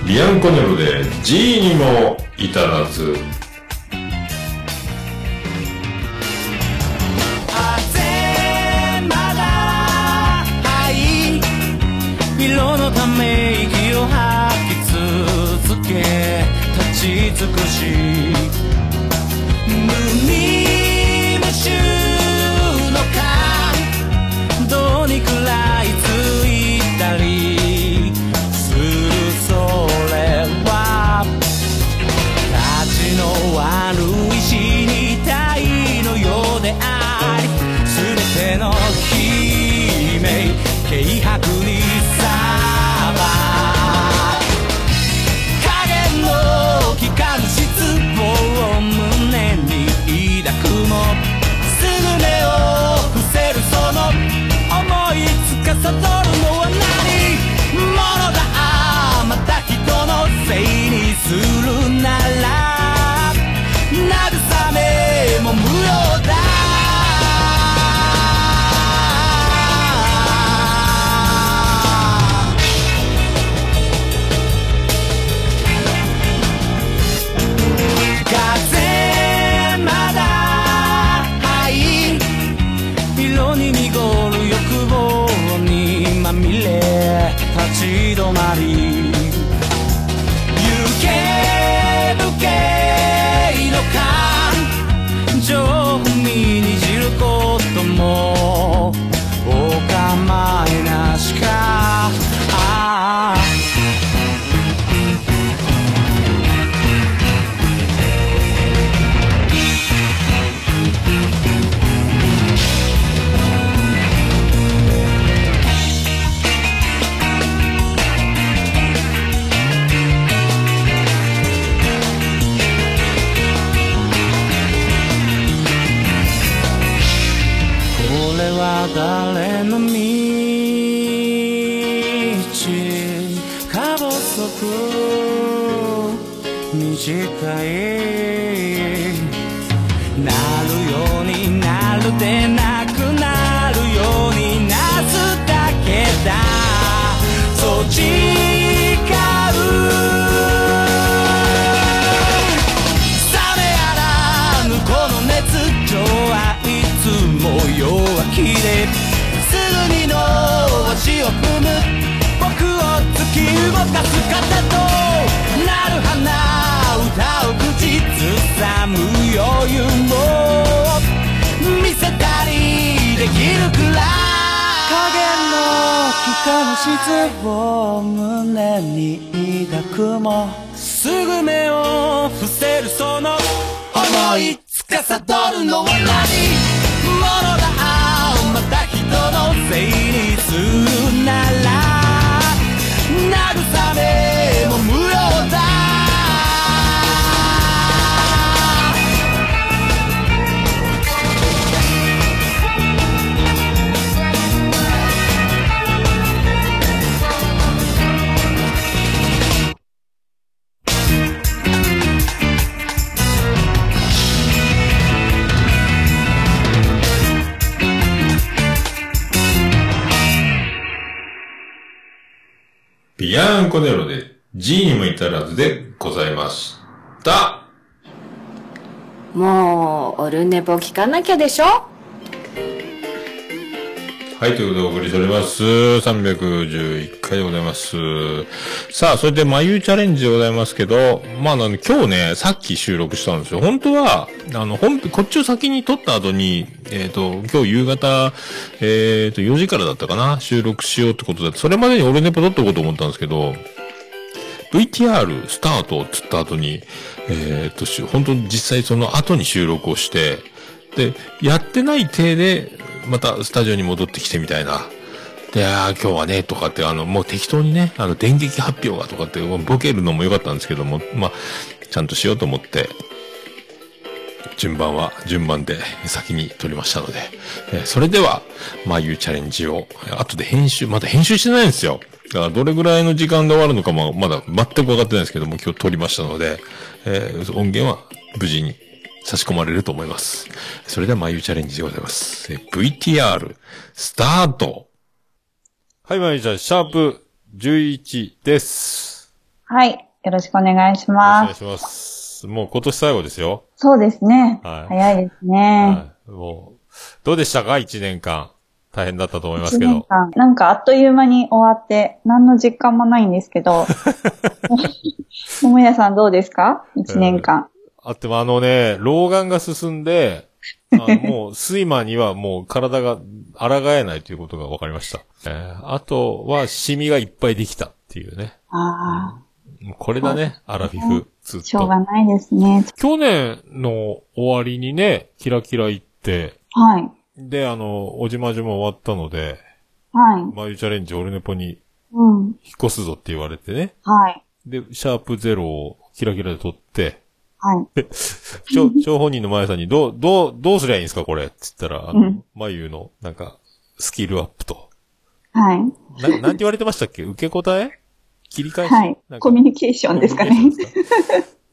ビアンコネロで G にも至らず。美しいかなきゃでしょ？はい、ということでお送りしております。311回でございます。さあ、それで、眉チャレンジでございますけど、まあ、あの、今日ね、さっき収録したんですよ。本当は、あの、本こっちを先に撮った後に、えっ、と、今日夕方、えっ、と、4時からだったかな、収録しようってことで、それまでに俺ネポ撮っておこうと思ったんですけど、VTR スタートっつった後に、えっ、と、本当に実際その後に収録をして、で、やってない体で、またスタジオに戻ってきてみたいな。で、あー今日はね、とかって、あの、もう適当にね、あの、電撃発表がとかって、ボケるのも良かったんですけども、まあ、ちゃんとしようと思って、順番は順番で先に撮りましたので、えーそれでは、まあいうチャレンジを、後で編集、まだ編集してないんですよ。だからどれぐらいの時間で終わるのかもまだ全く分かってないんですけども、今日撮りましたので、えー音源は無事に差し込まれると思います。それでは、まゆチャレンジでございます。えー VTR、スタートはい、まゆちゃん、シャープ11です。はい。よろしくお願いしおます。願いします。もう今年最後ですよ。そうですね。はい早いですね。はい。もう、どうでしたか ?1 年間。大変だったと思います一けど。年間。なんかあっという間に終わって、何の実感もないんですけど。ももやさんどうですか？一年間。あってもあのね、老眼が進んで、あのもう、睡魔にはもう体が抗えないということが分かりました。えーあとは、シミがいっぱいできたっていうね。あもうこれだね、アラフィフ、ずっあ、しょうと。がないですね。去年の終わりにね、キラキラ行って、はい。で、あの、おじまじも終わったので、はい。マユチャレンジオルネポにうん。引っ越すぞって言われてね。はい。で、シャープゼロをキラキラで撮って、はい。ちょ、張本人の前さんに、どう、どう、どうすりゃいいんですかこれ。つったら、あのうん、まゆの、なんか、スキルアップと。はい。な、なんて言われてましたっけ？受け答え？切り返し？はいコミュニケーションですかね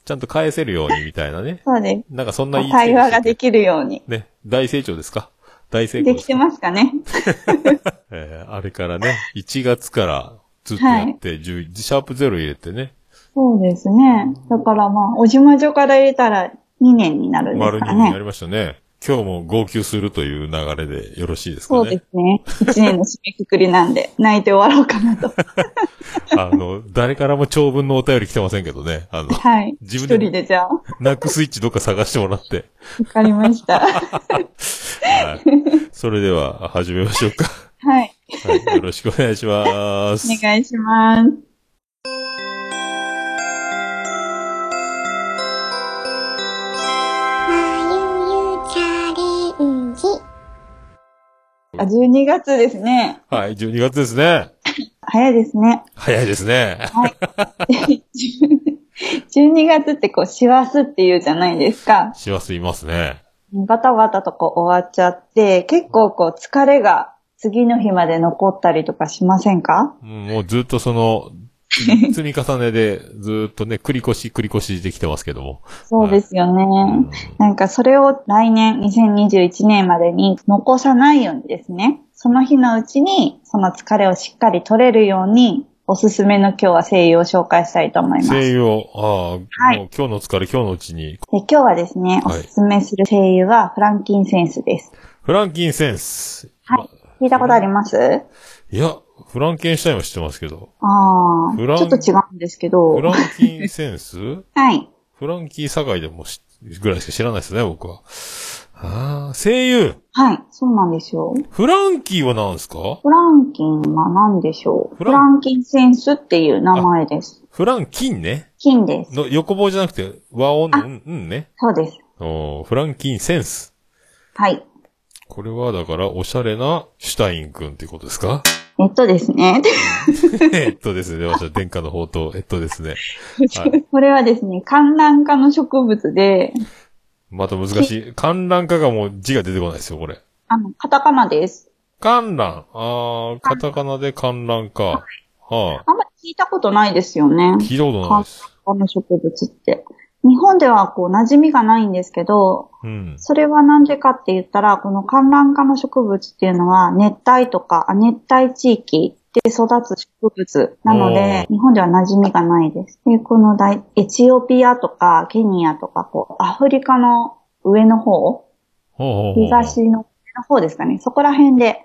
ちゃんと返せるようにみたいなね。そうでなんかそんな言い対話ができきるように。ね、大成長ですか？大成功できてですかますかね。えーあれからね、1月からずっとやって、10シャープゼロ入れてね、そうですね。だからまあ、おじまじょから入れたら2年になるんです丸2かね。になりましたね。今日も号泣するという流れでよろしいですかね。そうですね。1年の締めくくりなんで、泣いて終わろうかなと。あの、誰からも長文のお便り来てませんけどね。あの、はい。一自分で人でじゃあ、わナックスイッチどっか探してもらって。かりました。はい。それでは、始めましょうか。はい。はい。よろしくお願いします。お願いします。あ、12月ですね。はい。12月ですね。早いですね。早いですね。12月ってこう、師走って言うじゃないですか。師走いますね。バタバタとこう終わっちゃって、結構こう疲れが次の日まで残ったりとかしませんか？うんもうずっとその、積み重ねで、ずっとね、繰り越し繰り越しできてますけども。そうですよね。うんなんかそれを来年2021年までに残さないようにですね、その日のうちにその疲れをしっかり取れるように、おすすめの今日は声優を紹介したいと思います。で声優を、ああ、はい今日の疲れ今日のうちに、今日はですね、おはいすすめする声優はフランキンセンスです。フランキンセンス。はい。聞いたことあります？いや、フランケンシュタインは知ってますけど。ああ、フランちょっと違うんですけどフ。ランキンセンス？はい。フランキー堺でもしぐらいしか知らないですね、僕は。ああ、声優。はい。そうなんですよ。フランキーは何ですか？フランキンは何でしょう？フランキンセンスっていう名前です。フランキンね。金です。の横棒じゃなくて、和音の、うん、うんね。そうです。おーフランキンセンス。はい。これはだから、おしゃれなシュタイン君っていうことですか？えっとですね。えっとですね、私は殿下の宝刀、えっとですね。はい。これはですね、観覧科の植物で、また難しい。観覧化がもう字が出てこないですよ、これ。あの、カタカナです。観覧。あー、カタカナで観覧か。はあ。あんまり聞いたことないですよね。聞いたことないです。この植物って。日本ではこう馴染みがないんですけど、うん。それはなんでかって言ったら、この観覧科の植物っていうのは熱帯とか亜熱帯地域で育つ植物なので、お日本では馴染みがないです。で、この大エチオピアとかケニアとか、こう、アフリカの上の方、ほうほうほう東の上の方ですかね。そこら辺で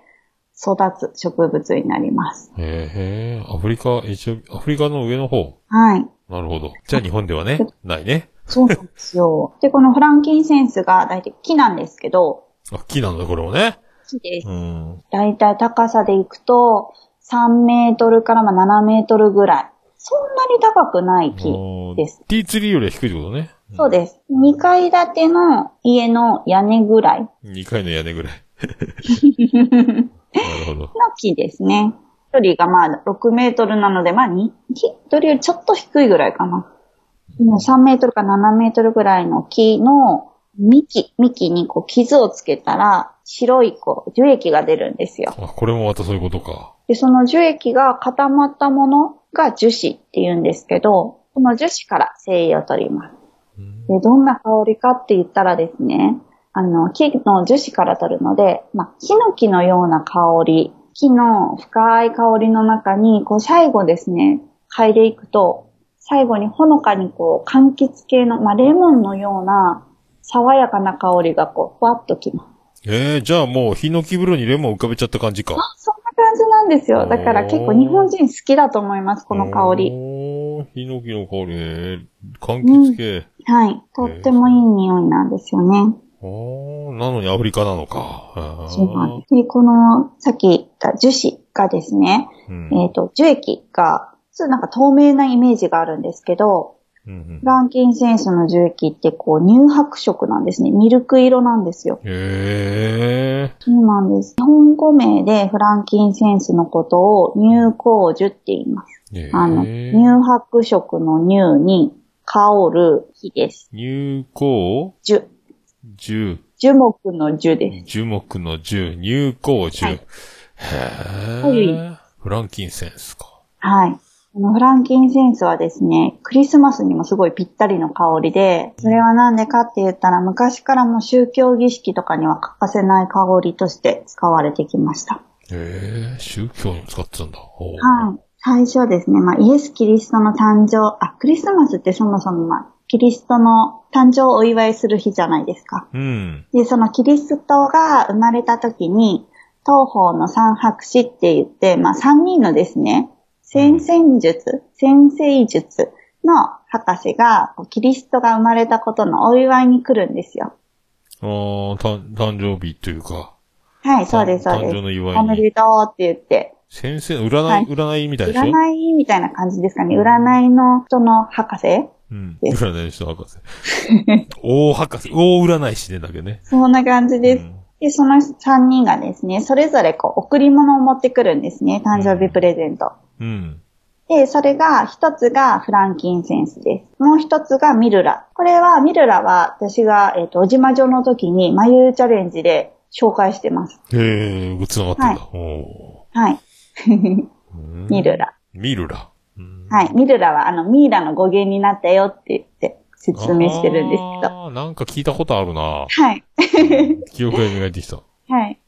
育つ植物になります。へえ、アフリカ、エチオピアフリカの上の方。はい。なるほど。じゃあ日本ではね、ないね。そうなんですよ。で、このフランキンセンスが大体木なんですけど、あ、木なんだ、これもね。木ですう。ん。大体高さでいくと、3メートルからまあ7メートルぐらい。そんなに高くない木です。ティーツリーよりは低いってことね。そうです。2階建ての家の屋根ぐらいの2階の屋根ぐらい。なるほど。木ですね。距離がまあ6メートルなので、まあ2、木よりちょっと低いぐらいかな。もう3メートルか7メートルぐらいの木の幹、幹にこう傷をつけたら、白いこう樹液が出るんですよ。あ、これもまたそういうことか。で、その樹液が固まったものが樹脂って言うんですけど、この樹脂から精油を取ります。で、どんな香りかって言ったらですね、あの、木の樹脂から取るので、まあ、ヒノキのような香り、木の深い香りの中に、こう最後ですね、嗅いでいくと、最後にほのかにこう、柑橘系の、まあ、レモンのような、爽やかな香りがこう、ふわっときます。ええじゃあもう、ヒノキ風呂にレモン浮かべちゃった感じか。あ、そんな感じなんですよ。だから結構日本人好きだと思います、この香り。おー、ヒノキの香りね。柑橘系。はい。とってもいい匂いなんですよね。おー、なのにアフリカなのか。そうなんです。で、この、さっき言った樹脂がですね、うんえっ、と、樹液が、普通なんか透明なイメージがあるんですけど、うんフランキンセンスの樹液ってこう乳白色なんですね。ミルク色なんですよ。うん、へえ。そうなんです。日本語名でフランキンセンスのことを乳香樹って言います。へあの、え。乳白色の乳に香る木です。入香？樹。樹。樹木の樹です。樹木の樹。入香樹。はいへはいえ。フランキンセンスか。はい。このフランキンセンスはですね、クリスマスにもすごいぴったりの香りで、それはなんでかって言ったら、昔からも宗教儀式とかには欠かせない香りとして使われてきました。へえ。宗教にも使ってたんだ。はい。最初はですね、まあ、イエス・キリストの誕生、あ、クリスマスってそもそも、まあ、キリストの誕生をお祝いする日じゃないですか。うん。で、そのキリストが生まれた時に、東方の三白紙って言って、まあ三人のですね、先々術、先生術の博士が、キリストが生まれたことのお祝いに来るんですよ。ああ、た誕生日というか。はい、そうです、そう誕生のです。祝いに。おめでとうって言って、先生、占い、はい占いみたいでしょ占いみたいな感じですかね。占いの人の博士うん。占いの人博士。大博士、大占い師ね、だけね。そんな感じです。うんで、その三人がですね、それぞれこう、贈り物を持ってくるんですね。誕生日プレゼント。うん。で、それが、一つがフランキンセンスです。もう一つがミルラ。これは、ミルラは私が、えっ、と、おじまじょの時に、眉チャレンジで紹介してます。へえ、繋がってんだ。はい。おー ミルラ。ミルラ。うんはい。ミルラは、あの、ミイラの語源になったよって言って説明してるんですけど。あーなんか聞いたことあるなはい。記憶が蘇ってきた。はい。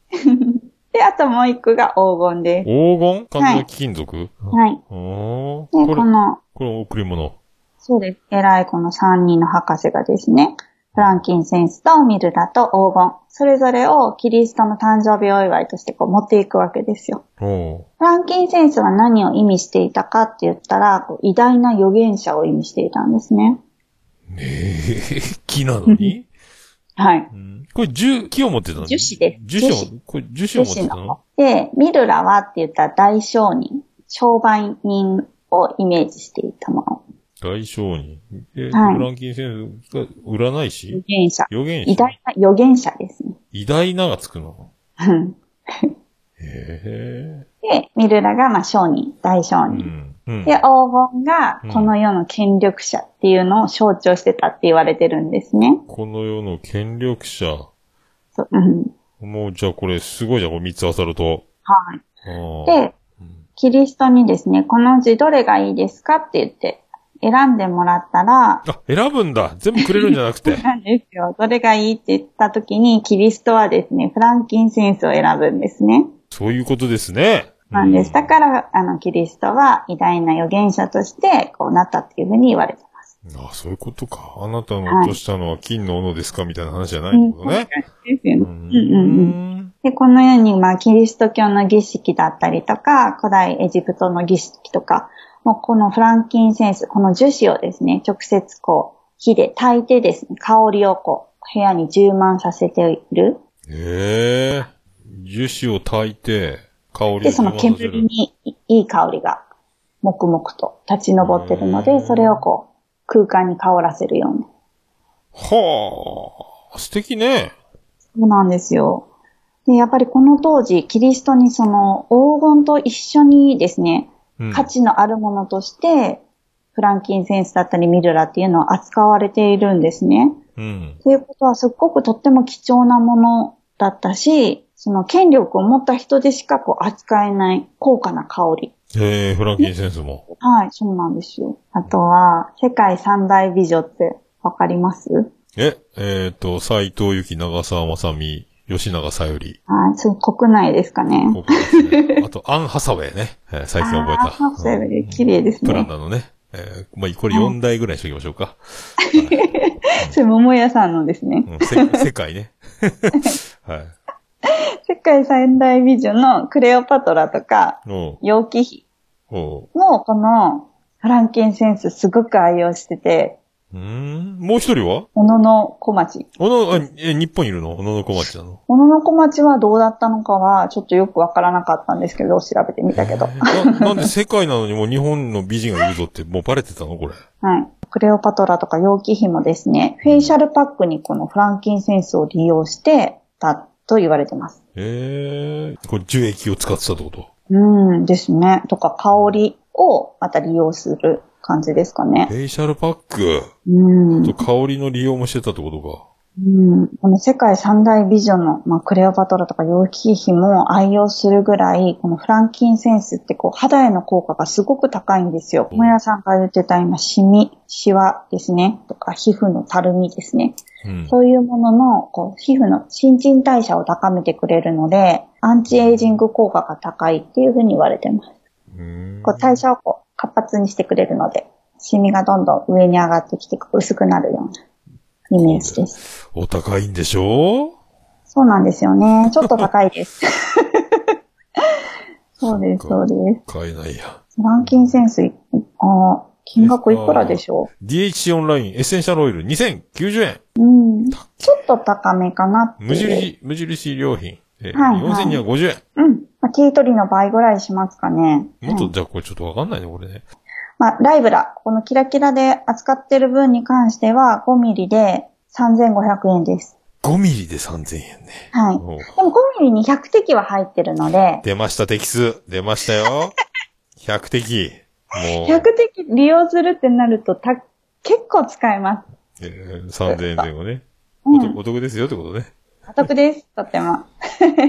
で、あともう一個が黄金です。黄金？完全金属？はい。おーで、この、これ贈り物。そうです。偉いこの三人の博士がですね、フランキンセンスとミルラと黄金、それぞれをキリストの誕生日お祝いとしてこう持っていくわけですよ。フランキンセンスは何を意味していたかって言ったら、こう偉大な預言者を意味していたんですね。ええ、木なのに？はい。うん。これ樹、木を持ってたの？樹脂です。樹脂樹を、これ樹脂を持ってたの？で、ミルラはって言ったら大商人、商売人をイメージしていたもの。大商人。え、はいフランキンセンスが占い預師言者。預言者？偉大な預言者ですね。偉大ながつくの？うんへで、ミルラがまあ商人、大商人。ん。うん。で、黄金がこの世の権力者っていうのを象徴してたって言われてるんですね。この世の権力者。そううんもう、じゃあこれ、すごいじゃん、これ三つ当たると。はい。で、キリストにですね、この字どれがいいですかって言って選んでもらったら、あ、選ぶんだ全部くれるんじゃなくて。なんですよ。どれがいいって言った時に、キリストはですね、フランキンセンスを選ぶんですね。そういうことですね。なんです。だから、あの、キリストは偉大な預言者として、こうなったっていうふうに言われてます。ああ、そういうことか。あなたの落としたのは金の斧ですかみたいな話じゃないってことね。ですよね。ううんうんうん。ん。で、このように、まあ、キリスト教の儀式だったりとか、古代エジプトの儀式とか、もうこのフランキンセンス、この樹脂をですね、直接こう、火で焚いてですね、香りをこう、部屋に充満させている。ええ樹脂を焚いて、香りをで、その充満させる煙にいいい香りが、黙々と立ち上ってるので、それをこう、空間に香らせるように。はあ、素敵ね。そうなんですよ。で、やっぱりこの当時、キリストにその黄金と一緒にですね、うん。価値のあるものとして、フランキンセンスだったりミルラっていうのは扱われているんですね。うん。ということはすっごくとっても貴重なものだったし、その権力を持った人でしかこう扱えない高価な香り。ええフランキンセンスも。はい、そうなんですよ。あとは、世界三大美女ってわかります？え、えっ、と、斎藤由紀、長澤まさみ、吉永さゆり。はい、そう国内ですかね。僕ですね。あと、アン・ハサウェイね。えー最近覚えた。あーそうですね綺麗ですねプランナのね。えーまあ、これ4台ぐらいにしときましょうか。それ桃屋さんのですね。うん、せ世界ね。はい。世界三大美女のクレオパトラとか、楊貴妃もこのフランケンセンスすごく愛用してて、うーん。もう一人は？小野の小町。小野、あえ、日本にいるの？小野の小町なの？小野の小町はどうだったのかはちょっとよくわからなかったんですけど、調べてみたけど。ななんで世界なのにもう日本の美人がいるぞってもうバレてたの？これ。はい。クレオパトラとか楊貴妃もですね、フェイシャルパックにこのフランキンセンスを利用してたと言われてます。ええこれ樹液を使ってたってこと？うんですね。とか香りをまた利用する感じですかねフ。ェイシャルパックうん。と香りの利用もしてたってことか。うん、この世界三大美女の、まあ、クレオパトラとか楊貴妃も愛用するぐらい、このフランキンセンスってこう肌への効果がすごく高いんですよ。うんもやさんが言ってた今、シミ、シワですね。とか皮膚のたるみですね。うん。そういうものの、こう、皮膚の新陳代謝を高めてくれるので、アンチエイジング効果が高いっていうふうに言われてます。うーんこう代謝をこう活発にしてくれるので、シミがどんどん上に上がってきて薄くなるようなイメージです。お高いんでしょ？そうなんですよね。ちょっと高いです。そうです、そうです。買えないや。フランキンセンス、あー金額いくらでしょ DHC オンラインエッセンシャルオイル2090円。ううん。ちょっと高めかな。無印、無印良品。えーはいはい4250円。うん。まあ、ティートリーの倍ぐらいしますかね。もっと、うんじゃあこれちょっとわかんないね、これね。まあ、ライブラ、このキラキラで扱ってる分に関しては5ミリで3500円です。5ミリで3000円ね。はい。でも5ミリに100滴は入ってるので、出ました、滴数。出ましたよ。100滴。もう、100滴利用するってなるとた、結構使えます。えー3000円前後ね。お得ですよってことね。お得です。とっても。こ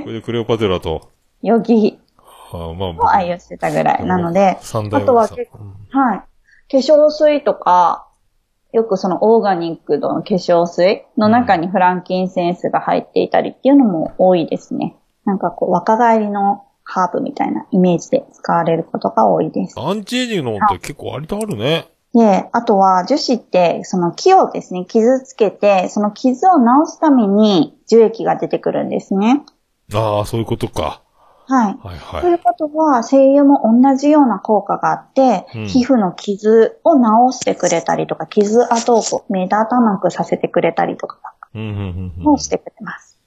れでクレオパテラと、容器ああまあ、を愛用してたぐらいなので、あとは結構はい。化粧水とか、よくそのオーガニックの化粧水の中にフランキンセンスが入っていたりっていうのも多いですね。なんかこう若返りのハーブみたいなイメージで使われることが多いです。アンチエイジングのものって結構割とあるね。で、あとは樹脂ってその木をですね、傷つけて、その傷を治すために樹液が出てくるんですね。ああ、そういうことか。はい。はいといはうことは、精油も同じような効果があって、うん皮膚の傷を治してくれたりとか、傷跡をこう目立たなくさせてくれたりとか。もしてくれます。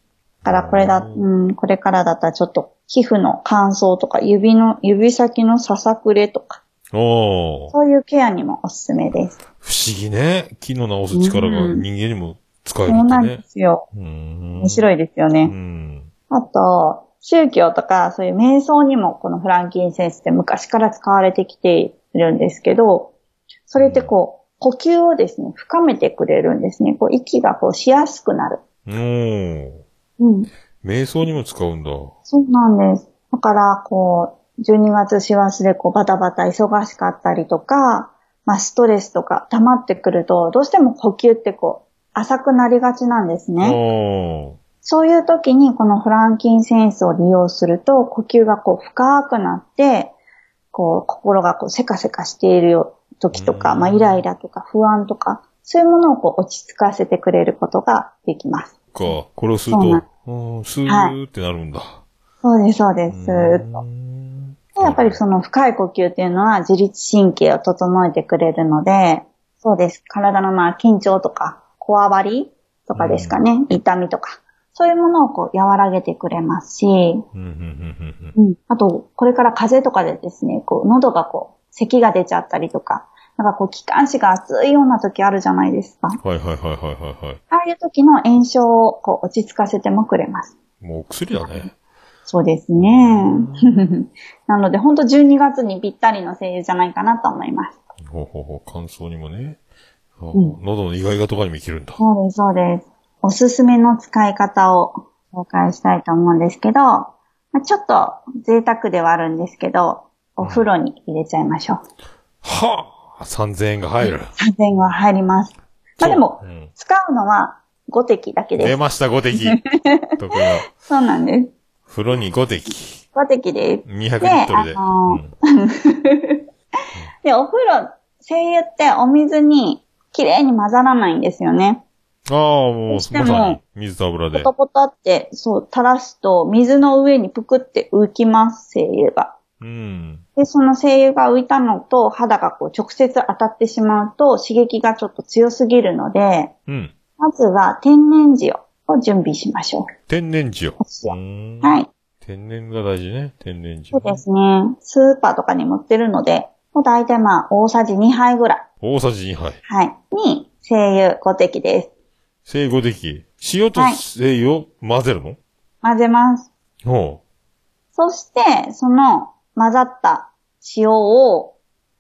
だからこれだ、うん、これからだったらちょっと皮膚の乾燥とか、指の、指先のささくれとか、そういうケアにもおすすめです。不思議ね。木の治す力がうん人間にも使えるそうなんで。すよ。うん。面白いですようね。ん。あと、宗教とか、そういう瞑想にもこのフランキンセンスって昔から使われてきているんですけど、それってこう、呼吸をですね、深めてくれるんですね。こう、息がこうしやすくなる。おーうん。瞑想にも使うんだ。そうなんです。だから、こう、12月師走でこう、バタバタ忙しかったりとか、まあ、ストレスとか溜まってくると、どうしても呼吸ってこう、浅くなりがちなんですね。そういう時にこのフランキンセンスを利用すると、呼吸がこう深くなって、こう心がこうせかせかしているよ時とか、うんまあイライラとか不安とか、そういうものをこう落ち着かせてくれることができます。か、これを吸そうなうと、うん、スーってなるんだ。そうです、そうです。やっぱりその深い呼吸っていうのは自律神経を整えてくれるので、そうです。体のまあ緊張とか、こわばりとかですかね、痛みとか、そういうものをこう和らげてくれますし、うんうんうんうんうん。あと、これから風邪とかでですね、こう、喉がこう、咳が出ちゃったりとか、なんかこう、気管支が熱いような時あるじゃないですか。はいはいはいはいはいはい。ああいう時の炎症をこう、落ち着かせてもくれます。もうお薬だね。そうですね。なので、本当12月にぴったりの声優じゃないかなと思います。ほうほうほう、乾燥にもね。あん喉の意外がとかにも生きるんだ。そうです、そうです。おすすめの使い方を紹介したいと思うんですけど、まあちょっと贅沢ではあるんですけど、お風呂に入れちゃいましょう。はあ !3000 円が入る。3000円は入ります。まあでも、うん使うのは5滴だけです。出ました、5滴。そうなんです。風呂に5滴。5滴です。200リットルで。であのーうん で、お風呂、精油ってお水に綺麗に混ざらないんですよね。ああ、もう、まさに、水と油で。ポトポトって、そう、垂らすと水の上にぷくって浮きます、精油が。うん。で、その精油が浮いたのと肌がこう直接当たってしまうと刺激がちょっと強すぎるので、うん。まずは天然塩を準備しましょ天然塩。はい。天然が大事ね。天然塩。そうですね。スーパーとかにも売ってるので、もう大体まあ大さじ2杯ぐらい。大さじ2杯。はい。に、精油5滴です。生後滴。塩とはい精油を混ぜるの？混ぜます。ほそして、その混ざった塩を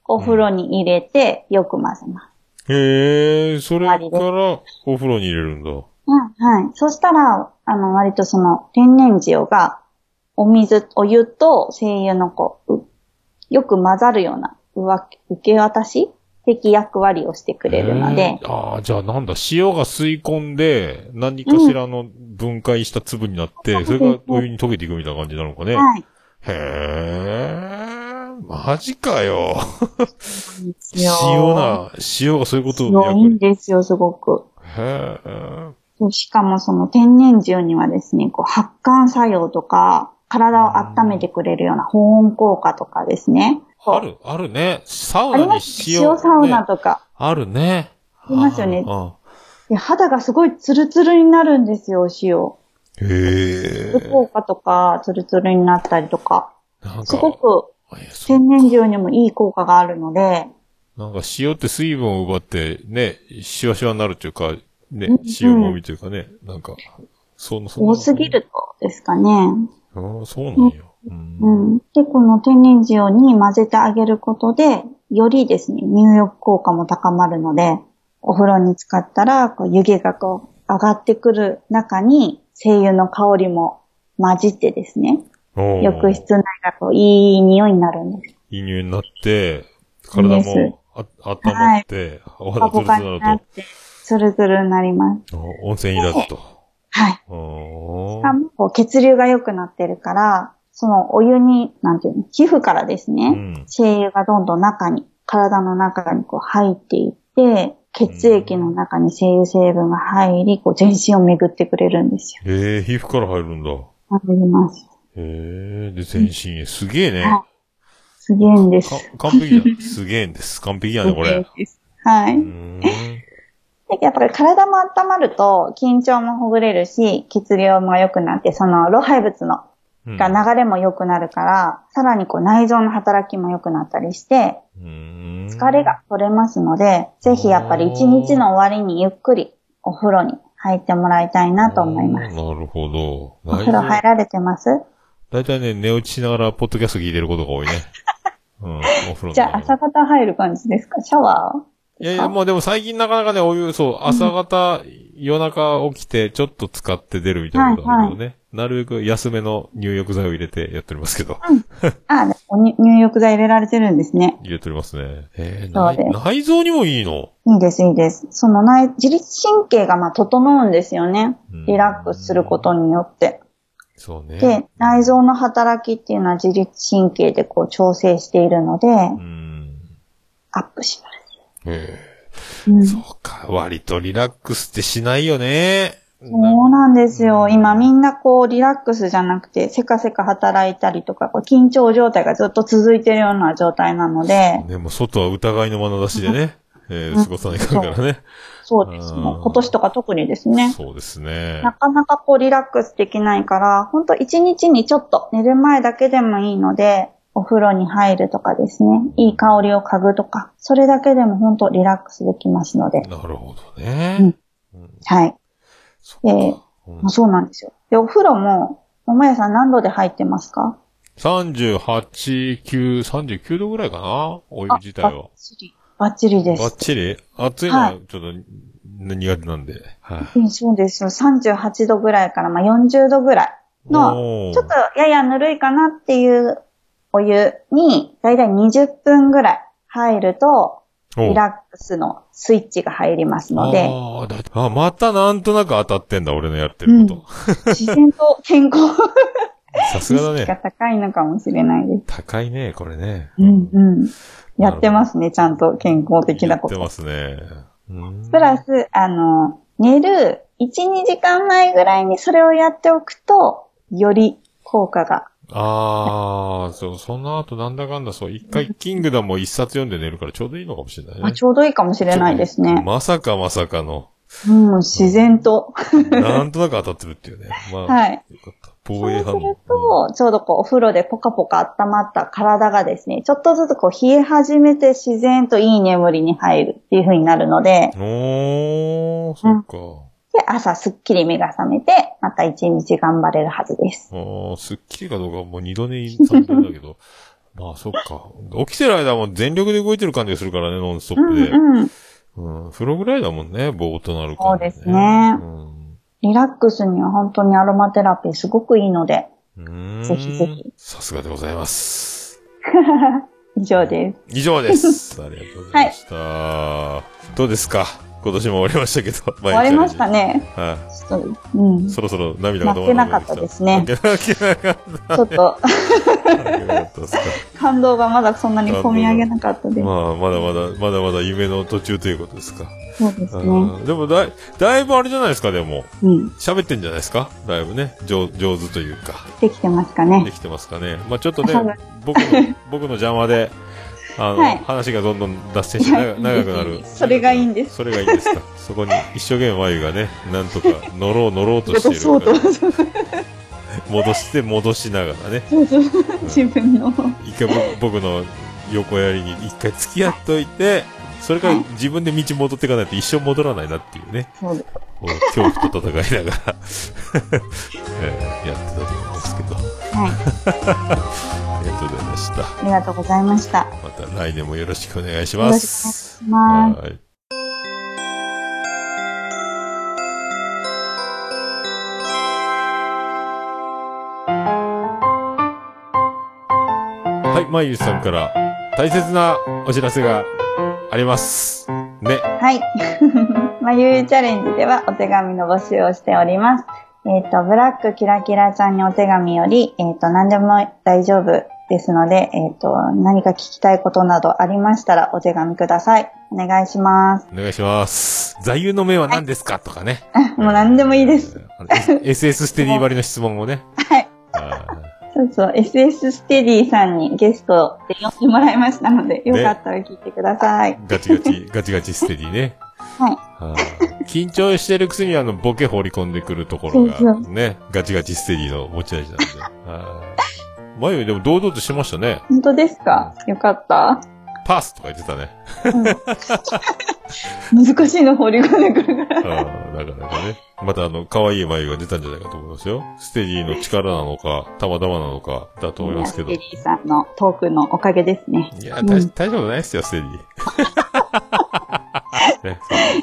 お風呂に入れてよく混ぜます。う。へえ、それからお風呂に入れるんだ。はい、はい。そしたら、あの、割とその天然塩がお水、お湯と精油のこう、うよく混ざるような、受け渡し？的役割をしてくれるのでああ、じゃあなんだ、塩が吸い込んで、何かしらの分解した粒になって、それがお湯に溶けていくみたいな感じなのかね？はい。へえ、マジかよ。塩塩な、塩がそういうことを塩いいんですよ、すごく。へえ。しかもその天然塩にはですね、こう発汗作用とか、体を温めてくれるような保温効果とかですね。ある、あるね。サウナにあります塩。塩サウナねとか。あるね。ありますよねあで肌がすごいツルツルになるんですよ、塩。あへえ。効果とか、ツルツルになったりとか。なんか、すごく天然塩にもいい効果があるので、なんか塩って水分を奪って、ね、シワシワになるっていうか、ねうん、塩もみというかね、なんか、その、その多すぎ。るとですかね。ああ、そうなんや。うんうん。で、この天然塩に混ぜてあげることで、よりですね、入浴効果も高まるので、お風呂に使ったら、こう湯気がこう上がってくる中に、精油の香りも混じってですね、浴室内がこういい匂いになるんです。いい匂いになって、体もあ温まって、おポカ肌ツルツルになるなって、ツルツルになります。温泉いらずと。はい。しかも、血流が良くなってるから、そのお湯に、なんていうの、皮膚からですね、うん精油がどんどん中に、体の中にこう入っていって、血液の中に精油成分が入り、こう全身を巡ってくれるんですよ。ええ、皮膚から入るんだ。入ります。ええ、で、全身へ。すげえね。はいすげえんです。か完璧じゃん。すげえんです。完璧やね、これ。はい。やっぱり体も温まると緊張もほぐれるし、血流も良くなって、その老廃物のうんが流れも良くなるから、さらにこう内臓の働きも良くなったりして、うーん疲れが取れますので、ぜひやっぱり一日の終わりにゆっくりお風呂に入ってもらいたいなと思います。なるほど。お風呂入られてます？だいたいね、寝落ちしながら、ポッドキャスト聞いてることが多いね。うん、お風呂の じゃあ朝方入る感じですか？シャワいやいや、もうでも最近なかなかね、お湯、そう、朝方、夜中起きて、ちょっと使って出るみたいなことあるけどね。なるべく安めの入浴剤を入れてやっておりますけど。あ、おに入浴剤入れられてるんですね。入れておりますね。えー、内臓にもいいの？いいです、いいです。その内、自律神経がまあ整うんですよねうん。リラックスすることによって。そうね。で、内臓の働きっていうのは自律神経でこう調整しているので、うん。アップします。そうか。割とリラックスってしないよね。そうなんですよ。今みんなこうリラックスじゃなくて、せかせか働いたりとか、こう緊張状態がずっと続いてるような状態なので、でも外は疑いの眼差しでね、えー、過ごさないかんからね。そうですね。うん今年とか特にですね。そうですね。なかなかこうリラックスできないから、本当一日にちょっと寝る前だけでもいいので、お風呂に入るとかですね、いい香りを嗅ぐとか、それだけでも本当リラックスできますので、なるほどね。うんはい。そえそうなんですよ。で、お風呂も、桃屋さん何度で入ってますか？38、9、39度ぐらいかな？お湯自体は。バッチリ。バッチリでバッす。チリ？暑いのははいちょっと苦手なんで。はい。うんそうですよ。38度ぐらいから、まあ、40度ぐらいの、ちょっとややぬるいかなっていうお湯に、だいたい20分ぐらい入ると、リラックスのスイッチが入りますので、ああ、またなんとなく当たってんだ、俺のやってるこ自然と健康と。さすがだがね。高いのかもしれないです。高いね、これね。うんうん。やってますね、ちゃんと健康的なこと。やってますね。うんプラス、あの、寝る1、2時間前ぐらいにそれをやっておくと、より効果が。ああ、そう、その後なんだかんだ、そう、一回キングダムを一冊読んで寝るからちょうどいいのかもしれないまあ、ね。ちょうどいいかもしれないですね。まさかまさかの、うん、自然と。なんとなく当たってるっていうね。まあ、はい。よかった。防衛反そうする応。と、ちょうどこう、お風呂でポカポカ温まった体がですね、ちょっとずつこう、冷え始めて自然といい眠りに入るっていう風になるので、おー、そっか。で、朝すっきり目が覚めて、また一日頑張れるはずです。あースッキリかどうかはもう二度寝三度寝だけど。まあ、そっか。起きてる間はもう全力で動いてる感じがするからね、ノンストうんップで。うん。うん。風呂ぐらいだもんね、ぼーっとなる感じ、そうですねうん。リラックスには本当にアロマテラピーすごくいいので、うーんぜひぜひ。さすがでございます。以上です。以上です。ありがとうございました。どうですか？今年も終わりましたけど。終終わりました。ね。はちょっと、うん。い。ちそろそろ涙が止まらなかったですね泣けな泣けなかった。ょっと。感動がまだそんなに込み上げなかったです。まあ、まだまだ、まだまだ夢の途中ということですか。そうですね。うんでもだい、だいぶあれじゃないですか、でも。うん。喋ってんじゃないですか？だいぶね。上上手というか。できてますかねで。きてますかね。まあちょっとね僕の、僕の邪魔で、あの、はい話がどんどん脱線して長長くなる。それがいいんですそれがいいんですか。そこに一生懸命眉がね、なんとか乗ろう乗ろうとしてるから。戻して戻しながらね。そうそう自分の。一回僕僕の横やりに一回付き合っといて、それから自分で道戻っていかないと一生戻らないなっていうね。そうです。こう恐怖と戦いながら、えーやってたと思いますけど。はい。ありがとうございました。ありがとうございました。また来年もよろしくお願いしよろします。くお願いします。はい。はい、まゆさんから大切なお知らせがあります。ね。はい。まゆゆチャレンジではお手紙の募集をしております。えっ、と、ブラックキラキラちゃんにお手紙より、えっ、と、何でも大丈夫ですので、えっ、と、何か聞きたいことなどありましたらお手紙ください。お願いします。お願いします。座右の銘は何ですかとかね。もう何でもいいです。SS ステディ割りの質問をね。はい。あそうそう、SS ステディさんにゲストで呼んでもらいましたので、よかったら聞いてください。ーガチガチ、ガチガチステディね。はい。あー緊張してるくせにあの、ボケ放り込んでくるところが、ね、ガチガチステディの持ち味なんで。あー前よりでも堂々としてましたね。本当ですか？よかった。パスとか言ってたね。難しいの放り込んでくるから。あーなかなかね。またあの、可愛い眉が出たんじゃないかと思いますよ。ステディの力なのか、たまたまなのか、だと思いますけど。いステディさんのトークのおかげですね。や、大大丈夫ないですよ、ステディ。ね。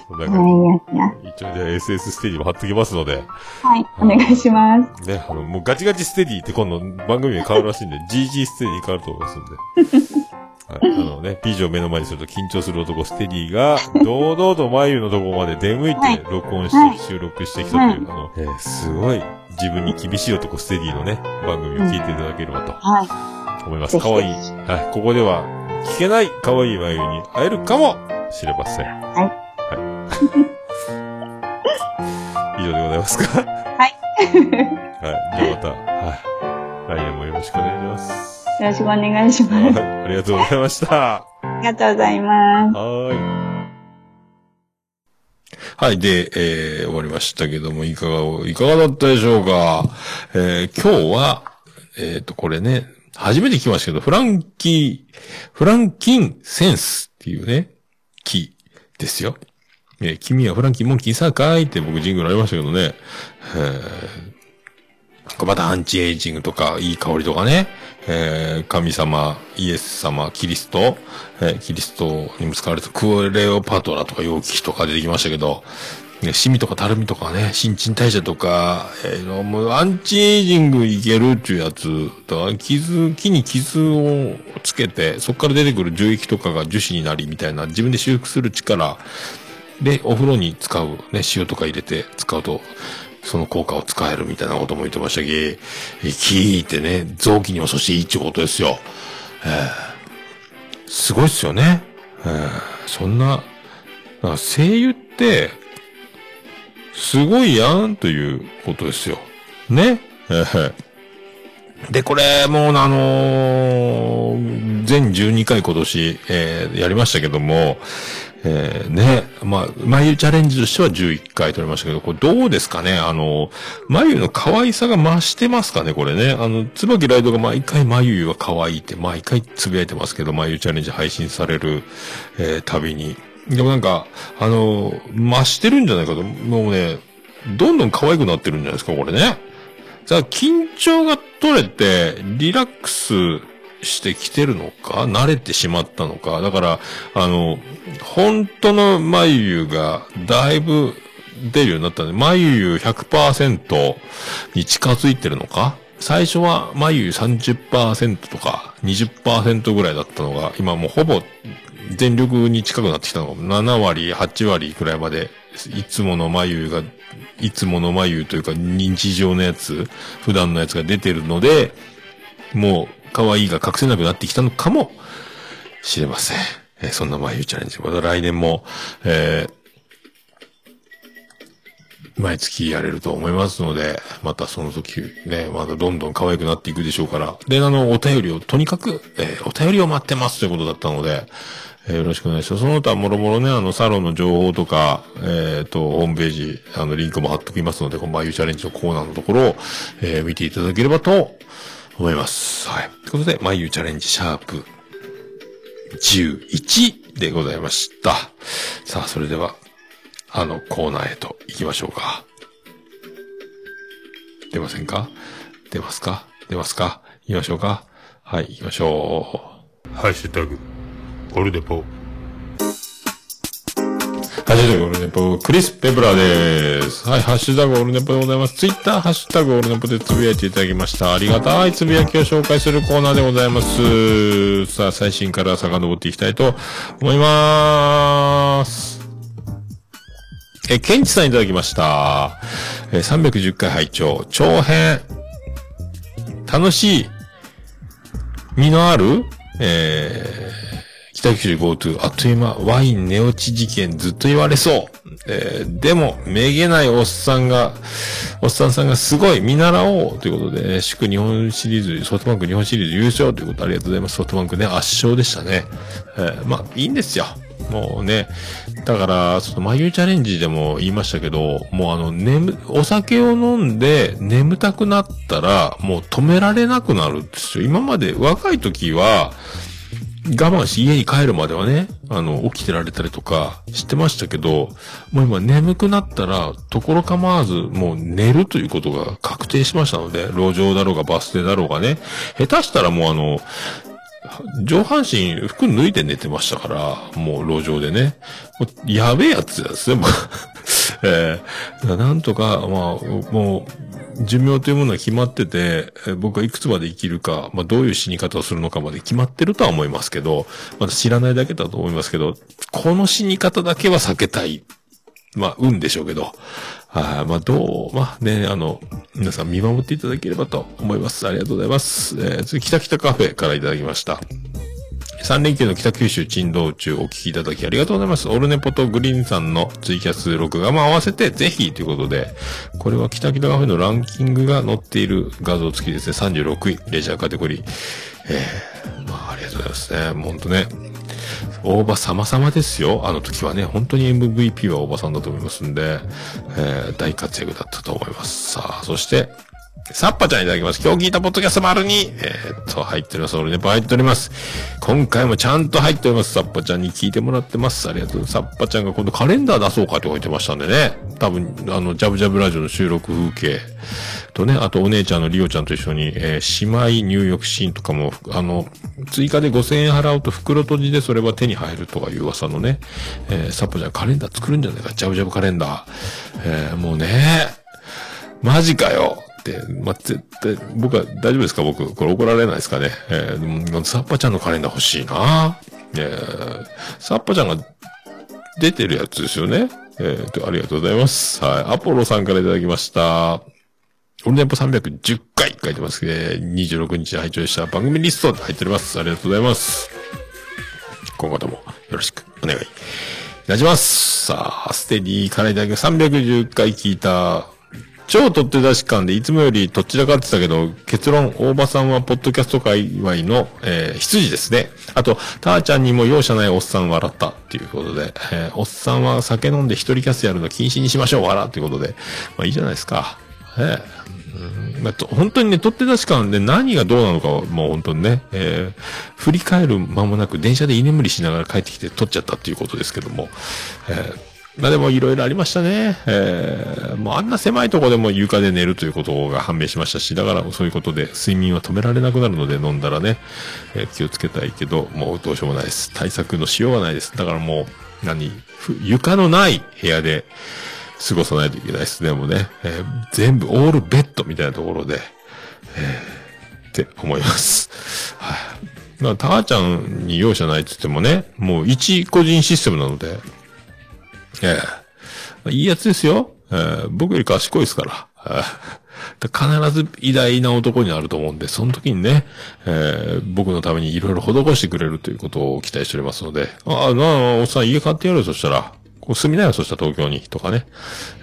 そんな感。じ。一応じゃあ SS ステディも貼っときますので、はい、お願いします。ね、あの、もうガチガチステディって今度番組名変わるらしいんで、GG ステディに変わると思いますんで。はい、あのね、ピージを目の前にすると緊張する男ステディが、堂々と眉のところまで出向いはいて録音して、はい収録してきたという、あの、えーすごい自分に厳しい男ステディのね、番組を聞いていただければとはい。思います。かわいい。はい、ここでは聞けない可愛い眉に会えるかもしれません。はい。はい。以上でございますか？はい。はい。じゃあまた、はい。来年もよろしくお願いします。よろしくお願いしはい。ます。ありがとうございました。ありがとうございます。はーい。はい。で、えー、終わりましたけども、いかが、いかがだったでしょうか？えー、今日は、えっ、と、これね、初めて聞きましたけど、フランキー、フランキンセンスっていうね、木ですよ。えー君はフランキーモンキーさかいって僕ジングルありましたけどね。えー。またアンチエイジングとか、いい香りとかね、えー。神様、イエス様、キリスト、えー。キリストにも使われたクレオパトラとか容器とか出てきましたけど、ね、シミとかたるみとかね、新陳代謝とか、えーもうアンチエイジングいけるっていうやつ、だから傷、木に傷をつけて、そこから出てくる樹液とかが樹脂になりみたいな、自分で修復する力、で、お風呂に使う、ね、塩とか入れて使うと、その効果を使えるみたいなことも言ってましたけど、え木ってね、臓器にもそしていいってことですよ。えーすごいっすよね。えーそんな、声優って、すごいやんということですよ。ね。え ーで、これ、もう、あのー全12回今年、えーやりましたけども、えーね、まあ、眉チャレンジとしては11回取りましたけど、これどうですかね？あの、眉の可愛さが増してますかね？これね。あの、椿ライドが毎回眉は可愛いって毎回つぶやいてますけど、眉チャレンジ配信される、えーたびに。でもなんか、あの、増してるんじゃないかと。もうね、どんどん可愛くなってるんじゃないですか、これね。じゃあ、緊張が取れて、リラックスしてきてるのか慣れてしまったのかだから、あの、本当の眉がだいぶ出るようになったんで、眉100%に近づいてるのか最初は眉30%とか20%ぐらいだったのが、今もうほぼ全力に近くなってきたのが、7割、8割くらいまで、いつもの眉が、いつもの眉というか日常のやつ、普段のやつが出てるので、もう、可愛いが隠せなくなってきたのかもしれません。えそんな眉チャレンジ。また来年も、えー毎月やれると思いますので、またその時ね、またどんどん可愛くなっていくでしょうから。で、あの、お便りを、とにかく、えーお便りを待ってますということだったので、えーよろしくお願いします。その他、もろもろね、あの、サロンの情報とか、えっ、と、ホームページ、あの、リンクも貼っときますので、この眉チャレンジのコーナーのところを、えー見ていただければと思います。はい。ということで、眉チャレンジシャープ11でございました。さあ、それでは、あのコーナーへと行きましょうか。出ませんか？出ますか？出ますか？行きましょうか？はい、行きましょう。ハッシュタグ、オルデポ。ハッシュタグオルネポ、クリス・ペブラです。はい、ハッシュタグオルネポでございます。ツイッター、ハッシュタグオルネポでつぶやいていただきました。ありがたいつぶやきを紹介するコーナーでございます。さあ、最新から遡っていきたいと思います。え、ケンチさんいただきました。え、310回拝聴長編。楽しい。身のあるえー、北九州 GoTo、あっという間、ワイン寝落ち事件ずっと言われそう。えー、でも、めげないおっさんが、おっさんさんがすごい見習おうということで、祝日本シリーズ、ソフトバンク日本シリーズ優勝ということありがとうございます。ソフトバンクね、圧勝でしたね。えー、まあ、いいんですよ。もうね、だから、その眉チャレンジでも言いましたけど、もうあの、眠、お酒を飲んで眠たくなったら、もう止められなくなるんですよ。今まで若い時は、我慢し家に帰るまではね、あの、起きてられたりとかしてましたけど、もう今眠くなったら、ところ構わず、もう寝るということが確定しましたので、路上だろうがバス停だろうがね、下手したらもうあの、上半身服脱いで寝てましたから、もう路上でね。もうやべえやつですね、もう。えーなんとか、まあ、もう、寿命というものが決まってて、僕はいくつまで生きるか、まあ、どういう死に方をするのかまで決まってるとは思いますけど、まだ知らないだけだと思いますけど、この死に方だけは避けたい。まあ、運でしょうけど。はい、まあ、どう、まあね、あの、皆さん見守っていただければと思います。ありがとうございます。えー、次、北北カフェからいただきました。3連休の北九州珍道中お聞きいただきありがとうございます。オルネポとグリーンさんのツイキャス録画も合わせてぜひということで、これは北北カフェのランキングが載っている画像付きですね。36位、レジャーカテゴリー。えー、まあありがとうございますね。ほんとね。大場様々ですよ。あの時はね、本当に MVP は大場さんだと思いますんで、えー、大活躍だったと思います。さあ、そして、サッパちゃんいただきます。今日聞いたポッドキャスト丸に、えーっと、入っております。俺ね、入っております。今回もちゃんと入っております。サッパちゃんに聞いてもらってます。ありがとう。サッパちゃんが今度カレンダー出そうかって言ってましたんでね。多分、あの、ジャブジャブラジオの収録風景とね、あとお姉ちゃんのリオちゃんと一緒に、えー姉妹入浴シーンとかも、あの、追加で5000円払うと袋閉じでそれは手に入るとかいう噂のね、えーサッパちゃんカレンダー作るんじゃないか。ジャブジャブカレンダー。えーもうね、マジかよって、まあ、絶対、僕は大丈夫ですか？僕、これ怒られないですかね？えー、サッパちゃんのカレンダー欲しいなえー、サッパちゃんが出てるやつですよね？えーと、ありがとうございます。はい。アポロさんからいただきました。オルネポ310回書いてますね。26日拝聴した番組リスト入っております。ありがとうございます。今後ともよろしくお願いいたします。さあ、ステディからいただきます310回聞いた超取って出し感でいつもよりどちらかってたけど、結論、大場さんはポッドキャスト界隈の、えー、羊ですね。あと、ターちゃんにも容赦ないおっさん笑ったっていうことで、えーおっさんは酒飲んで一人キャスやるの禁止にしましょう、笑っていうことで。まあいいじゃないですか。ええうん本当にね、取って出し感で何がどうなのかはもう本当にね、えー振り返る間もなく電車で居眠りしながら帰ってきて撮っちゃったっていうことですけども、えーまあでもいろいろありましたね。えーもうあんな狭いとこでも床で寝るということが判明しましたし、だからそういうことで睡眠は止められなくなるので飲んだらね、えー気をつけたいけど、もうどうしようもないです。対策のしようがないです。だからもう、何、床のない部屋で過ごさないといけないですね、もうね。えー全部オールベッドみたいなところで、えーって思います。はい。まあ、ターちゃんに容赦ないって言ってもね、もう一個人システムなので、ええまあいいやつですよ。ええ僕より賢いですから。ええだ必ず偉大な男になると思うんで、その時にね、ええ僕のためにいろいろ施してくれるということを期待しておりますので、ああ、なあ、おっさん家買ってやるよ、そしたら。こう住みなよ、そしたら東京に、とかね、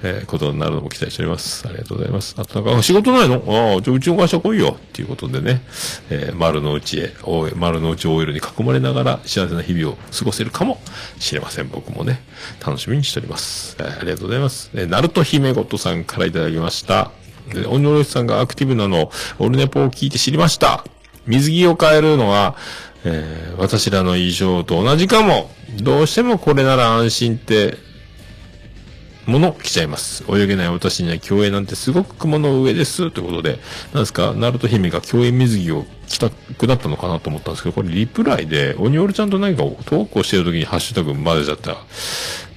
えーことになるのも期待しております。ありがとうございます。あとなんか、仕事ないの？ああ、じゃあうちの会社来いよ、っていうことでね、えー丸の内へ、丸の内 OL に囲まれながら幸せな日々を過ごせるかもしれません。僕もね、楽しみにしております。えーありがとうございます。えー、ナルト姫ごとさんからいただきました。で、オニオロシさんがアクティブなの、オルネポを聞いて知りました。水着を変えるのは、えー私らの衣装と同じかも。どうしてもこれなら安心って、もの着ちゃいます。泳げない私には競泳なんてすごく雲の上です。ということで、なんですか、ナルト姫が競泳水着を着たくなったのかなと思ったんですけど、これリプライで、オニオルちゃんと何かをトークをしてる時にハッシュタグ混ぜちゃった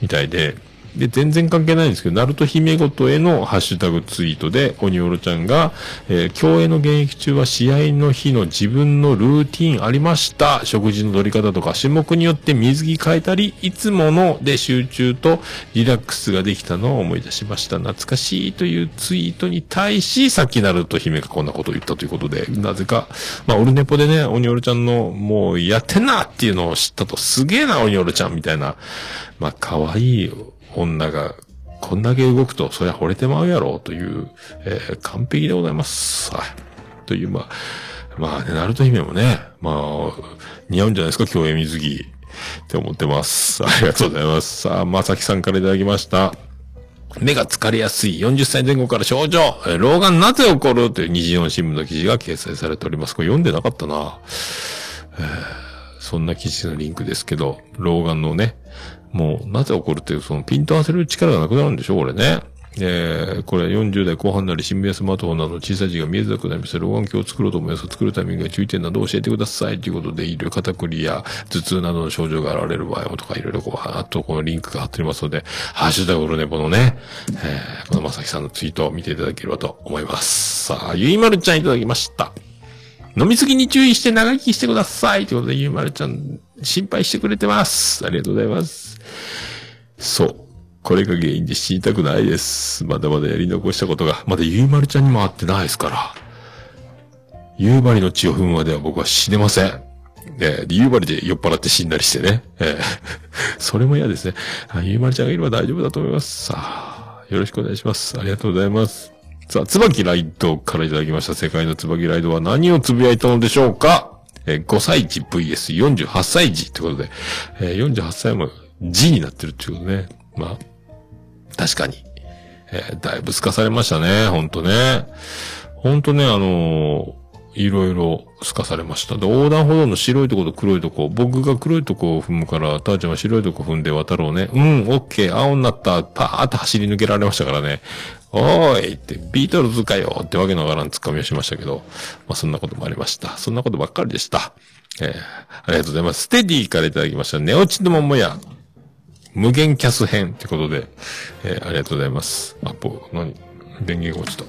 みたいで、で、全然関係ないんですけど、ナルト姫ごとへのハッシュタグツイートで、オニオロちゃんが、えー競泳の現役中は試合の日の自分のルーティンありました。食事の取り方とか、種目によって水着変えたり、いつもので集中とリラックスができたのを思い出しました。懐かしいというツイートに対し、さっきナルト姫がこんなことを言ったということで、なぜか、まあ、オルネポでね、オニオロちゃんの、もう、やってんなっていうのを知ったと、すげえな、オニオロちゃんみたいな、まあ、可愛い女が、こんだけ動くと、そりゃ惚れてまうやろ、という、えー完璧でございます。はい。という、まあ、まあね、ナルト姫もね、まあ、似合うんじゃないですか、競泳水着。って思ってます。ありがとうございます。さあ、まさきさんからいただきました。目が疲れやすい40歳前後から症状、老眼なぜ起こるという二次四新聞の記事が掲載されております。これ読んでなかったな。えーそんな記事のリンクですけど、老眼のね、もうなぜ起こるっていうそのピント合わせる力がなくなるんでしょこれね。えー、これ40代後半なり新聞スマートフォンなど小さい字が見えづらくなりました。老眼鏡を作ろうと思います。作るタイミングや注意点などを教えてください。ということで、いろいろ肩こりや頭痛などの症状が現れる場合もとか、いろいろこう、あとこのリンクが貼っておりますので、ハッシュタグオルネポのね、えー、このまさきさんのツイートを見ていただければと思います。さあ、ゆいまるちゃんいただきました。飲みすぎに注意して長生きしてください。ということで、ゆいまるちゃん、心配してくれてます。ありがとうございます。そう。これが原因で死にたくないです。まだまだやり残したことが、まだゆいまるちゃんにも会ってないですから。夕張の血を踏むまでは僕は死ねません。で、夕張で酔っ払って死んだりしてね。ええ それも嫌ですね。あゆいまるちゃんがいれば大丈夫だと思います。さあ、よろしくお願いします。ありがとうございます。さあ、椿ライドからいただきました。世界の椿ライドは何をつぶやいたのでしょうか？えー5歳児 VS48 歳児ということで、えー48歳も児になってるっていうことね。まあ、確かに。えーだいぶ透かされましたね。ほんとね。ほんとね、あのーいろいろ透かされました。で、横断歩道の白いとこと黒いとこ、僕が黒いとこを踏むから、たーちゃんは白いとこ踏んで渡ろうね。うん、オッケー、青になった、パーって走り抜けられましたからね。おーいって、ビートルズかよってわけのわからんツッコミをしましたけど、まあそんなこともありました。そんなことばっかりでした。えーありがとうございます。ステディからいただきました。寝落ちの桃や。無限キャス編ってことで、えーありがとうございます。あ、ぽ、何？電源が落ちた。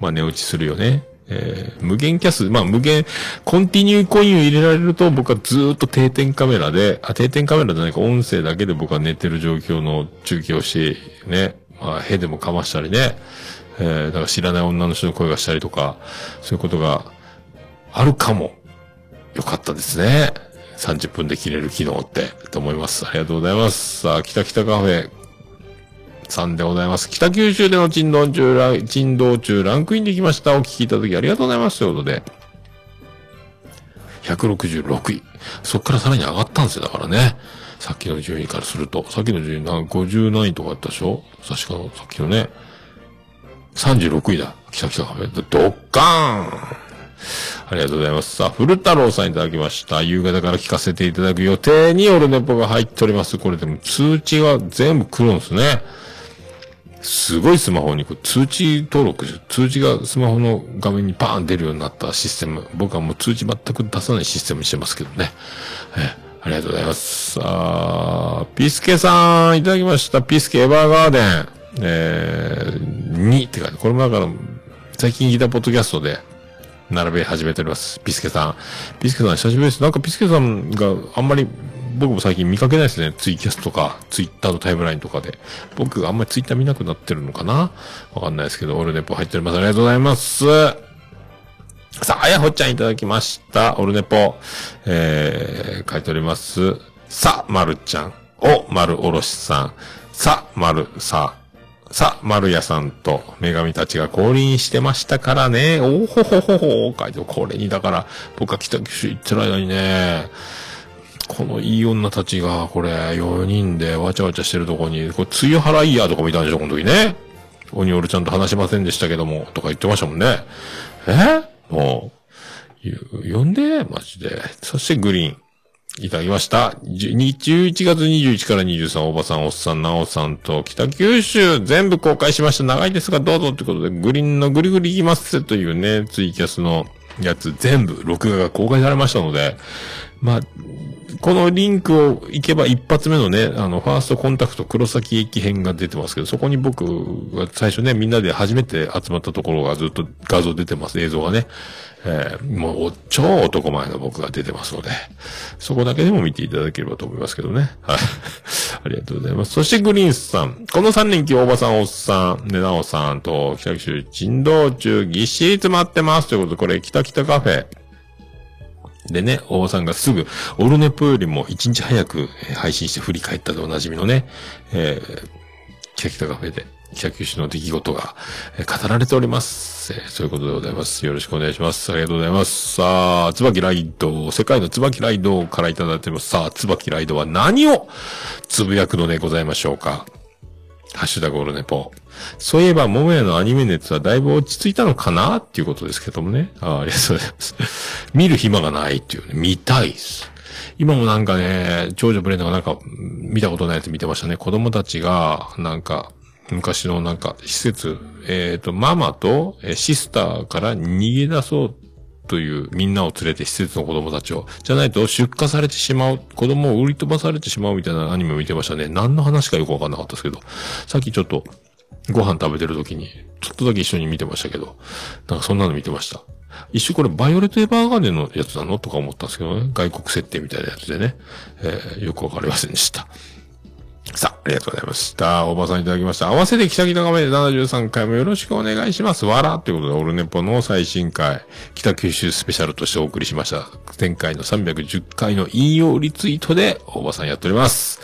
まあ寝落ちするよね。えー無限キャス、まあ無限、コンティニューコインを入れられると僕はずっと定点カメラで、あ、定点カメラじゃないか音声だけで僕は寝てる状況の中継をして、ね、まあ、へでもかましたりね、えーだから知らない女の人の声がしたりとか、そういうことがあるかも。よかったですね。30分で切れる機能って、と思います。ありがとうございます。さあ、北北カフェ、さんでございます。北九州での珍道中、珍道中ランクインできました。お聞きいただきありがとうございます。ということで。166位。そっからさらに上がったんですよ。だからね。さっきの順位からすると。さっきの順位なんか50何位とかあったでしょ？確かの、さっきのね。36位だ。北北カフェ。ドッカーンありがとうございます。さあ、古太郎さんいただきました。夕方から聞かせていただく予定にオルネポが入っております。これでも通知が全部来るんですね。すごいスマホにこう通知登録、通知がスマホの画面にバーン出るようになったシステム。僕はもう通知全く出さないシステムにしてますけどね。えありがとうございます。さあ、ピスケさんいただきました。ピスケエヴァーガーデン。えー、2ってか、これもだから、最近ギターポッドキャストで、並べ始めております。ピスケさん。ピスケさん久しぶりです。なんかピスケさんがあんまり僕も最近見かけないですね。ツイキャスとか、ツイッターのタイムラインとかで。僕があんまりツイッター見なくなってるのかな？わかんないですけど、オールネポ入っております。ありがとうございます。さあ、あやほちゃんいただきました。オルネポ。えー、書いております。さ、まるちゃん。お、まるおろしさん。さ、まるさ。さ、丸屋さんと女神たちが降臨してましたからね。おほほほほ書いて、これに、だから、僕が北九州行ってる間にね、このいい女たちが、これ、4人でわちゃわちゃしてるとこに、これ、梅雨払いやとか見たんでしょ、この時ね。鬼オルちゃんと話しませんでしたけども、とか言ってましたもんね。え？もう、よ呼んで、マジで。そしてグリーン。いただきました。11月21から23、おばさん、おっさん、なおさんと、北九州、全部公開しました。長いですが、どうぞってことで、グリーンのグリグリいきますというね、ツイキャスのやつ、全部、録画が公開されましたので、まあ、このリンクを行けば一発目のね、あの、ファーストコンタクト黒崎駅編が出てますけど、そこに僕が最初ね、みんなで初めて集まったところがずっと画像出てます、映像がね。えーもう、超男前の僕が出てますので、そこだけでも見ていただければと思いますけどね。はい。ありがとうございます。そしてグリーンスさん。この3連休、おばさん、おっさん、ねなおさんと、北九州珍道中、ぎっしり詰まってます。ということで、これ、北北カフェ。でね、大場さんがすぐ、オルネポよりも一日早く配信して振り返ったでおなじみのね、えー、北北カフェで、北九州の出来事が、え語られております。えーそういうことでございます。よろしくお願いします。ありがとうございます。さあ、椿ライド、世界の椿ライドからいただいております。さあ、椿ライドは何をつぶやくのでございましょうかハッシュタグオルネポ。そういえば、桃屋のアニメ熱はだいぶ落ち着いたのかなっていうことですけどもね。ああ、ありがとうございます。見る暇がないっていうね。見たいっす。今もなんかね、長女ブレンダーがなんか、見たことないやつ見てましたね。子供たちが、なんか、昔のなんか施設、えっ、と、ママとシスターから逃げ出そうというみんなを連れて施設の子供たちを。じゃないと出荷されてしまう、子供を売り飛ばされてしまうみたいなアニメを見てましたね。何の話かよくわかんなかったですけど。さっきちょっとご飯食べてる時に、ちょっとだけ一緒に見てましたけど。なんかそんなの見てました。一瞬これバイオレット・エヴァーガーデンのやつなのとか思ったんですけどね。外国設定みたいなやつでね。えーよくわかりませんでした。さあ、ありがとうございました。おばさんいただきました。合わせて北北亀73回もよろしくお願いします。わらということで、オルネポの最新回、北九州スペシャルとしてお送りしました。前回の310回の引用リツイートで、おばさんやっております。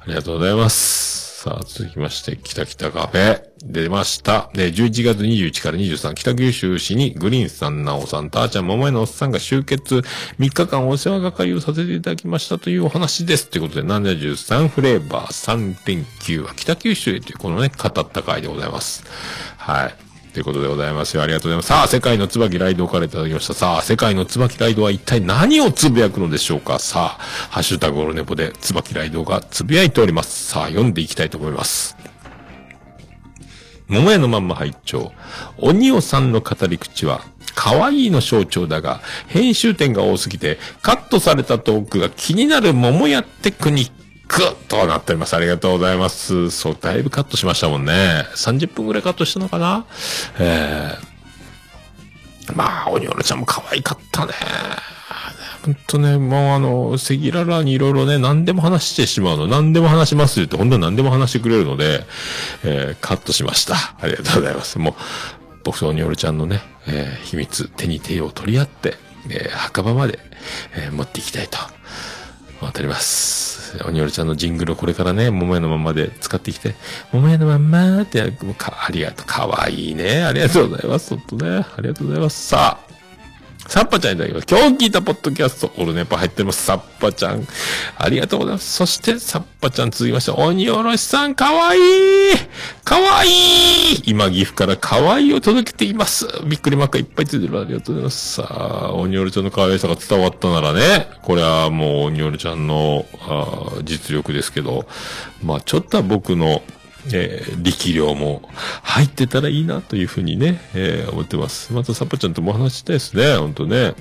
ありがとうございます。さあ、続きまして、北北カフェ、出ました。で、11月21から23、北九州市にグリーンさん、なおさん、たーちゃん、桃屋のおっさんが集結、3日間お世話係をさせていただきましたというお話です。ということで、73フレーバー3.9は北九州へという、このね、語った回でございます。はい。ということでございますよ。ありがとうございます。さあ、世界の椿ライドからいただきました。さあ、世界の椿ライドは一体何をつぶやくのでしょうか？さあ、ハッシュタグオルネポで椿ライドがつぶやいております。さあ、読んでいきたいと思います。桃屋のまんま拝聴鬼尾さんの語り口は、可愛いの象徴だが、編集点が多すぎて、カットされたトークが気になる桃屋テクニックとなっております。ありがとうございます。そう、だいぶカットしましたもんね。30分くらいカットしたのかな？えー、まあ、鬼尾ちゃんも可愛かったね。ほんとね、もうあの、赤裸々にいろいろね、何でも話してしまうの。何でも話しますよって、本当に何でも話してくれるので、えー、カットしました。ありがとうございます。もう、僕と鬼尾ちゃんのね、えー秘密、手に手を取り合って、えー墓場まで、えー持っていきたいと、当たります。おにおるちゃんのジングルをこれからね、桃屋のままで使ってきて、桃屋のまんまって、ありがとう、かわいいね。ありがとうございます。ほんとね。ありがとうございます。さあ、サッパちゃんいただきます。今日聞いたポッドキャスト、オルネポ入ってます。サッパちゃん。ありがとうございます。そして、サッパちゃん続きまして、鬼おろしさん、かわいいかわいい今、岐阜からかわいいを届けています。びっくりマークがいっぱいついてる。ありがとうございます。さあ、鬼おろちゃんの可愛さが伝わったならね、これはもう鬼おろちゃんのあ実力ですけど、まあちょっとは僕の、えー力量も入ってたらいいなというふうにね、えー思ってます。またサッパちゃんともお話したいですね、ほんとね。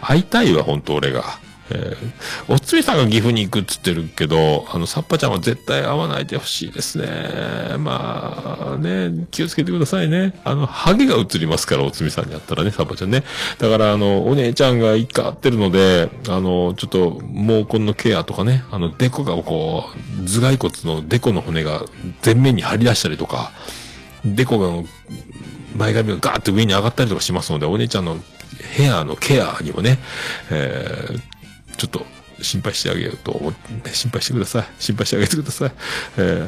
会いたいわ、ほんと俺が。えーおつみさんが岐阜に行くっつってるけど、あの、サッパちゃんは絶対会わないでほしいですね。まあ、ね、気をつけてくださいね。あの、ハゲが映りますから、おつみさんに会ったらね、サッパちゃんね。だから、あの、お姉ちゃんが一回会ってるので、あの、ちょっと、毛根のケアとかね、あの、デコがこう、頭蓋骨のデコの骨が前面に張り出したりとか、デコが、前髪がガーッと上に上がったりとかしますので、お姉ちゃんのヘアのケアにもね、えー、ちょっと心配してあげようと思って、心配してください。心配してあげてください。え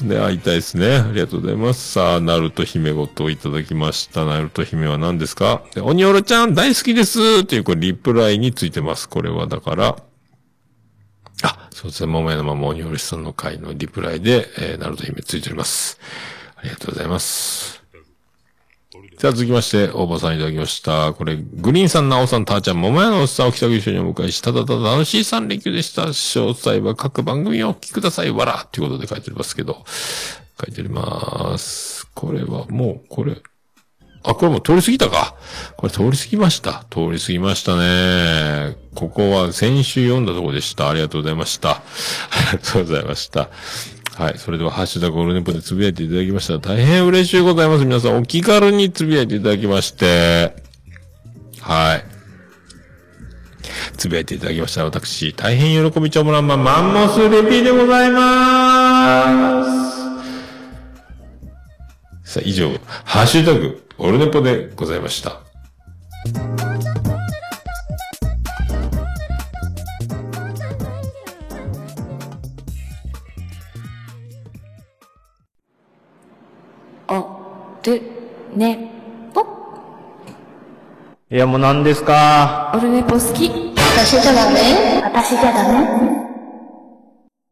ー、ね、会いたいですね。ありがとうございます。さあ、ナルト姫ごといただきました。ナルト姫は何ですか？でオニオロちゃん大好きですという、これリプライについてます。これはだから、あ、そうですね。桃屋のまま鬼おろしさんの回のリプライで、えー、ナルト姫ついております。ありがとうございます。さあ続きまして、大場さんいただきました。これ、グリーンさん、ナオさん、ターちゃん、桃屋のおっさんを北九州にお迎えし、ただただ楽しい3連休でした。詳細は各番組をお聞きください。わらということで書いておりますけど、書いております。これはもう、これ、あ、これもう通り過ぎたか。これ通り過ぎました。通り過ぎましたね。ここは先週読んだとこでした。ありがとうございました。ありがとうございました。はい。それでは、ハッシュタグオルネポでつぶやいていただきました。大変嬉しいございます。皆さん、お気軽につぶやいていただきまして。はい。つぶやいていただきました。私、大変喜びちょもらんま、マンモスレピーでございまーす。さあ、以上、ハッシュタグ、オルネポでございました。ね、ぽ。いや、もう何ですか？オルネポ好き。私じゃダメ私じゃダメ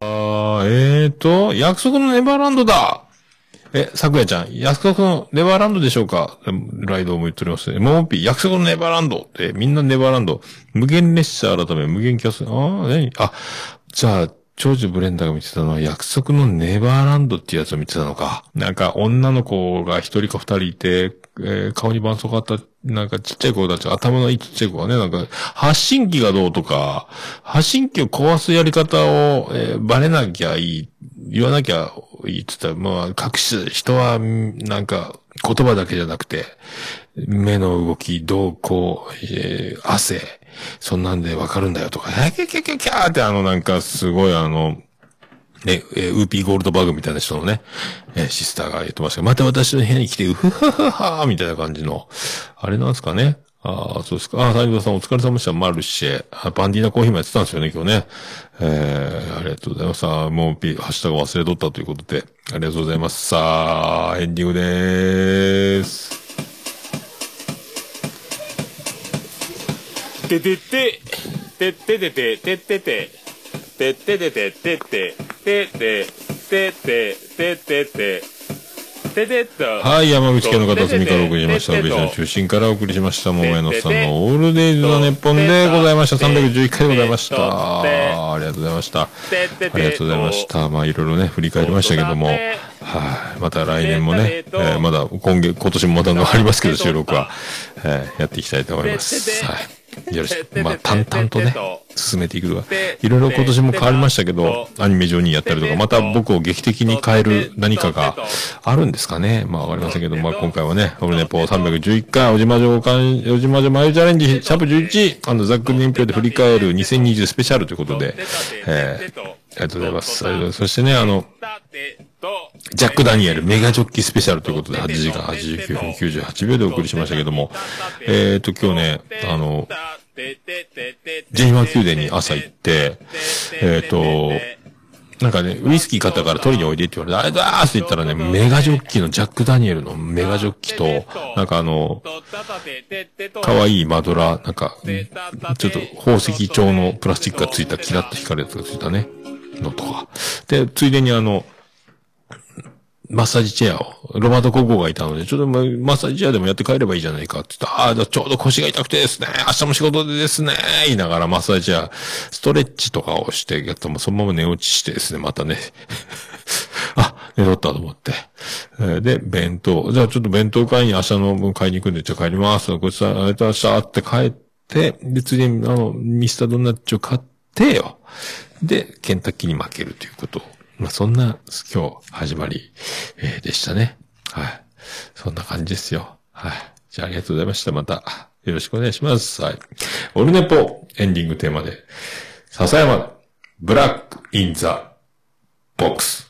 あーえーと、約束のネバーランドだえ、咲夜ちゃん、約束のネバーランドでしょうか？ライドも言っておりますね。モーピー、約束のネバーランドって、みんなネバーランド。無限列車改め、無限キャス、あー何？あ、じゃあ、長女ブレンダーが見てたのは約束のネバーランドっていうやつを見てたのか。なんか女の子が一人か二人いて、えー顔に絆創膏あった、なんかちっちゃい子たち、頭のいいちっちゃい子がね、なんか発信機がどうとか、発信機を壊すやり方を、えーバレなきゃいい、言わなきゃいいって言ったら、まあ、隠し、人は、なんか、言葉だけじゃなくて、目の動き、動向、えー汗、そんなんでわかるんだよとか、えーキャキャキャキャーってあのなんかすごいあの、ね、えーウーピーゴールドバグみたいな人のね、えーシスターが言ってましたけど、また私の部屋に来て、うふふふはーみたいな感じの、あれなんですかね。ああ、そうですか。ああ、サイさんお疲れ様でした。マルシェ。あバンディーナコーヒーもやってたんですよね、今日ね。えー、ありがとうございます。あもうピ、ハッシュタグ忘れとったということで、ありがとうございます。さあ、エンディングでーす。ててて、てててて、ててて、てててて、てて、てて、てて、てて、てて、ててと。はい、山口県の片隅からお送りしました。宇部市の中心からお送りしました。桃屋のさんのオールデイズ・ザ・ネッポンでございました。311回でございました。ありがとうございました。ありがとうございました。まあ、いろいろね、振り返りましたけども、はい、また来年もね、えーまだ今月、今年もまたありますけど、収録は、えーやっていきたいと思います。はい。よろしく、まあ、淡々とね、進めていくとか、いろいろ今年も変わりましたけど、アニメ上にやったりとか、また僕を劇的に変える何かがあるんですかね。まあ、わかりませんけど、まあ、今回はね、オルネポ311回、おじまじょかん、おじまじょ眉チャレンジ、シャープ11、あの、ざっくり年表で振り返る2020スペシャルということで、えー。ありがとうございますそしてね、あの、ジャック・ダニエルメガジョッキスペシャルということで、8時間89分98秒でお送りしましたけども、えーと、今日ね、あの、ジェニマー宮殿に朝行って、えっ、と、なんかね、ウイスキー買ったから取りにおいでって言われて、あれだーって言ったらね、メガジョッキのジャック・ダニエルのメガジョッキと、なんかあの、可愛いマドラー、なんか、ちょっと宝石調のプラスチックがついたキラッと光るやつがついたね、のとか。で、ついでにあの、マッサージチェアを、ロバート・ココがいたので、ちょっとまマッサージチェアでもやって帰ればいいじゃないかって言ったら、ああ、ちょうど腰が痛くてですね、明日も仕事でですね、言いながらマッサージチェア、ストレッチとかをして、やったらもうそのまま寝落ちしてですね、またね、あ、寝とったと思って。えーで、弁当。じゃあちょっと弁当買いに明日の分買いに行くんで、じゃあ帰ります。ごちそうさまありがとうございましたって帰って、で、次に、あの、ミスタードーナツを買ってよ。で、ケンタッキーに負けるということを。まあ、そんな、今日、始まり、えーでしたね。はい。そんな感じですよ。はい。じゃあ、ありがとうございました。また、よろしくお願いします。はい。オルネポ、エンディングテーマで、笹山、ブラック・イン・ザ・ボックス。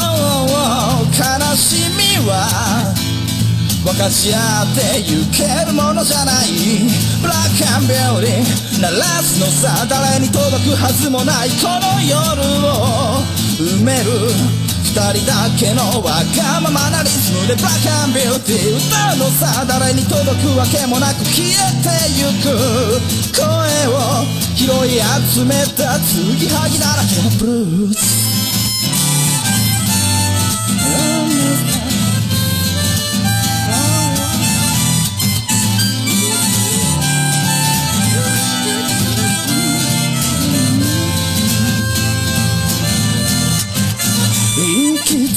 悲しみは分かち合ってゆけるものじゃないブラックアンビューティー鳴らすのさ誰に届くはずもないこの夜を埋める二人だけのわがままなリズムでブラックアンビューティー歌うのさ誰に届くわけもなく消えてゆく。声を拾い集めた継ぎはぎだらけのブルース。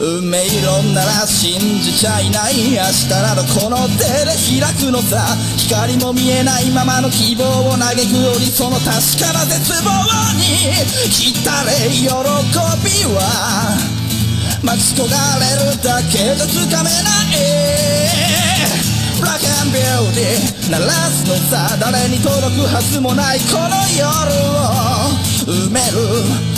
運命論なら信じちゃいない明日などこの手で開くのさ。光も見えないままの希望を嘆くよりその確かな絶望に浸れ喜びは待ち焦がれるだけじゃつかめないブラックビューティー鳴らすのさ誰に届くはずもないこの夜を埋める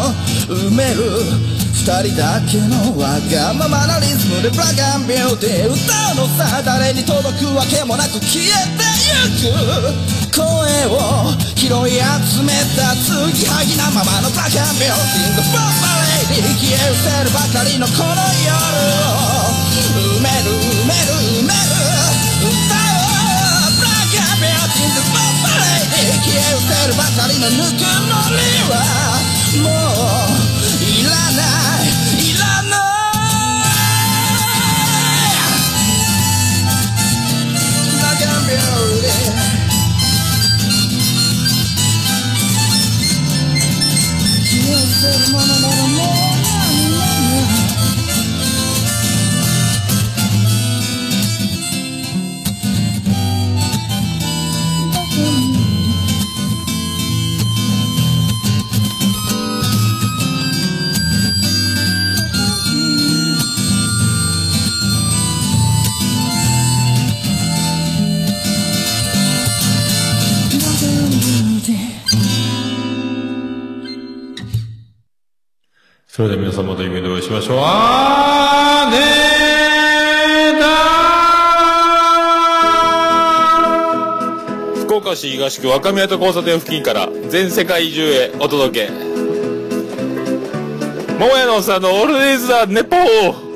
埋める。二人だけのわがままなリズムでブラックビューティー歌うのさ誰に届くわけもなく消えてゆく。声を拾い集めた継ぎはぎなままのブラックビューティーのスポットレイディ消え失せるばかりのこの夜。を埋める埋める。埋める歌をブラックビューティーのスポットレイディ消え失せるばかりのぬくもりはもうそれでは皆さんまた夢でお会いしましょう。あーねー福岡市東区若宮と交差点付近から全世界中へお届け。桃屋のおっさんのオールディーズ・ザ・ネポー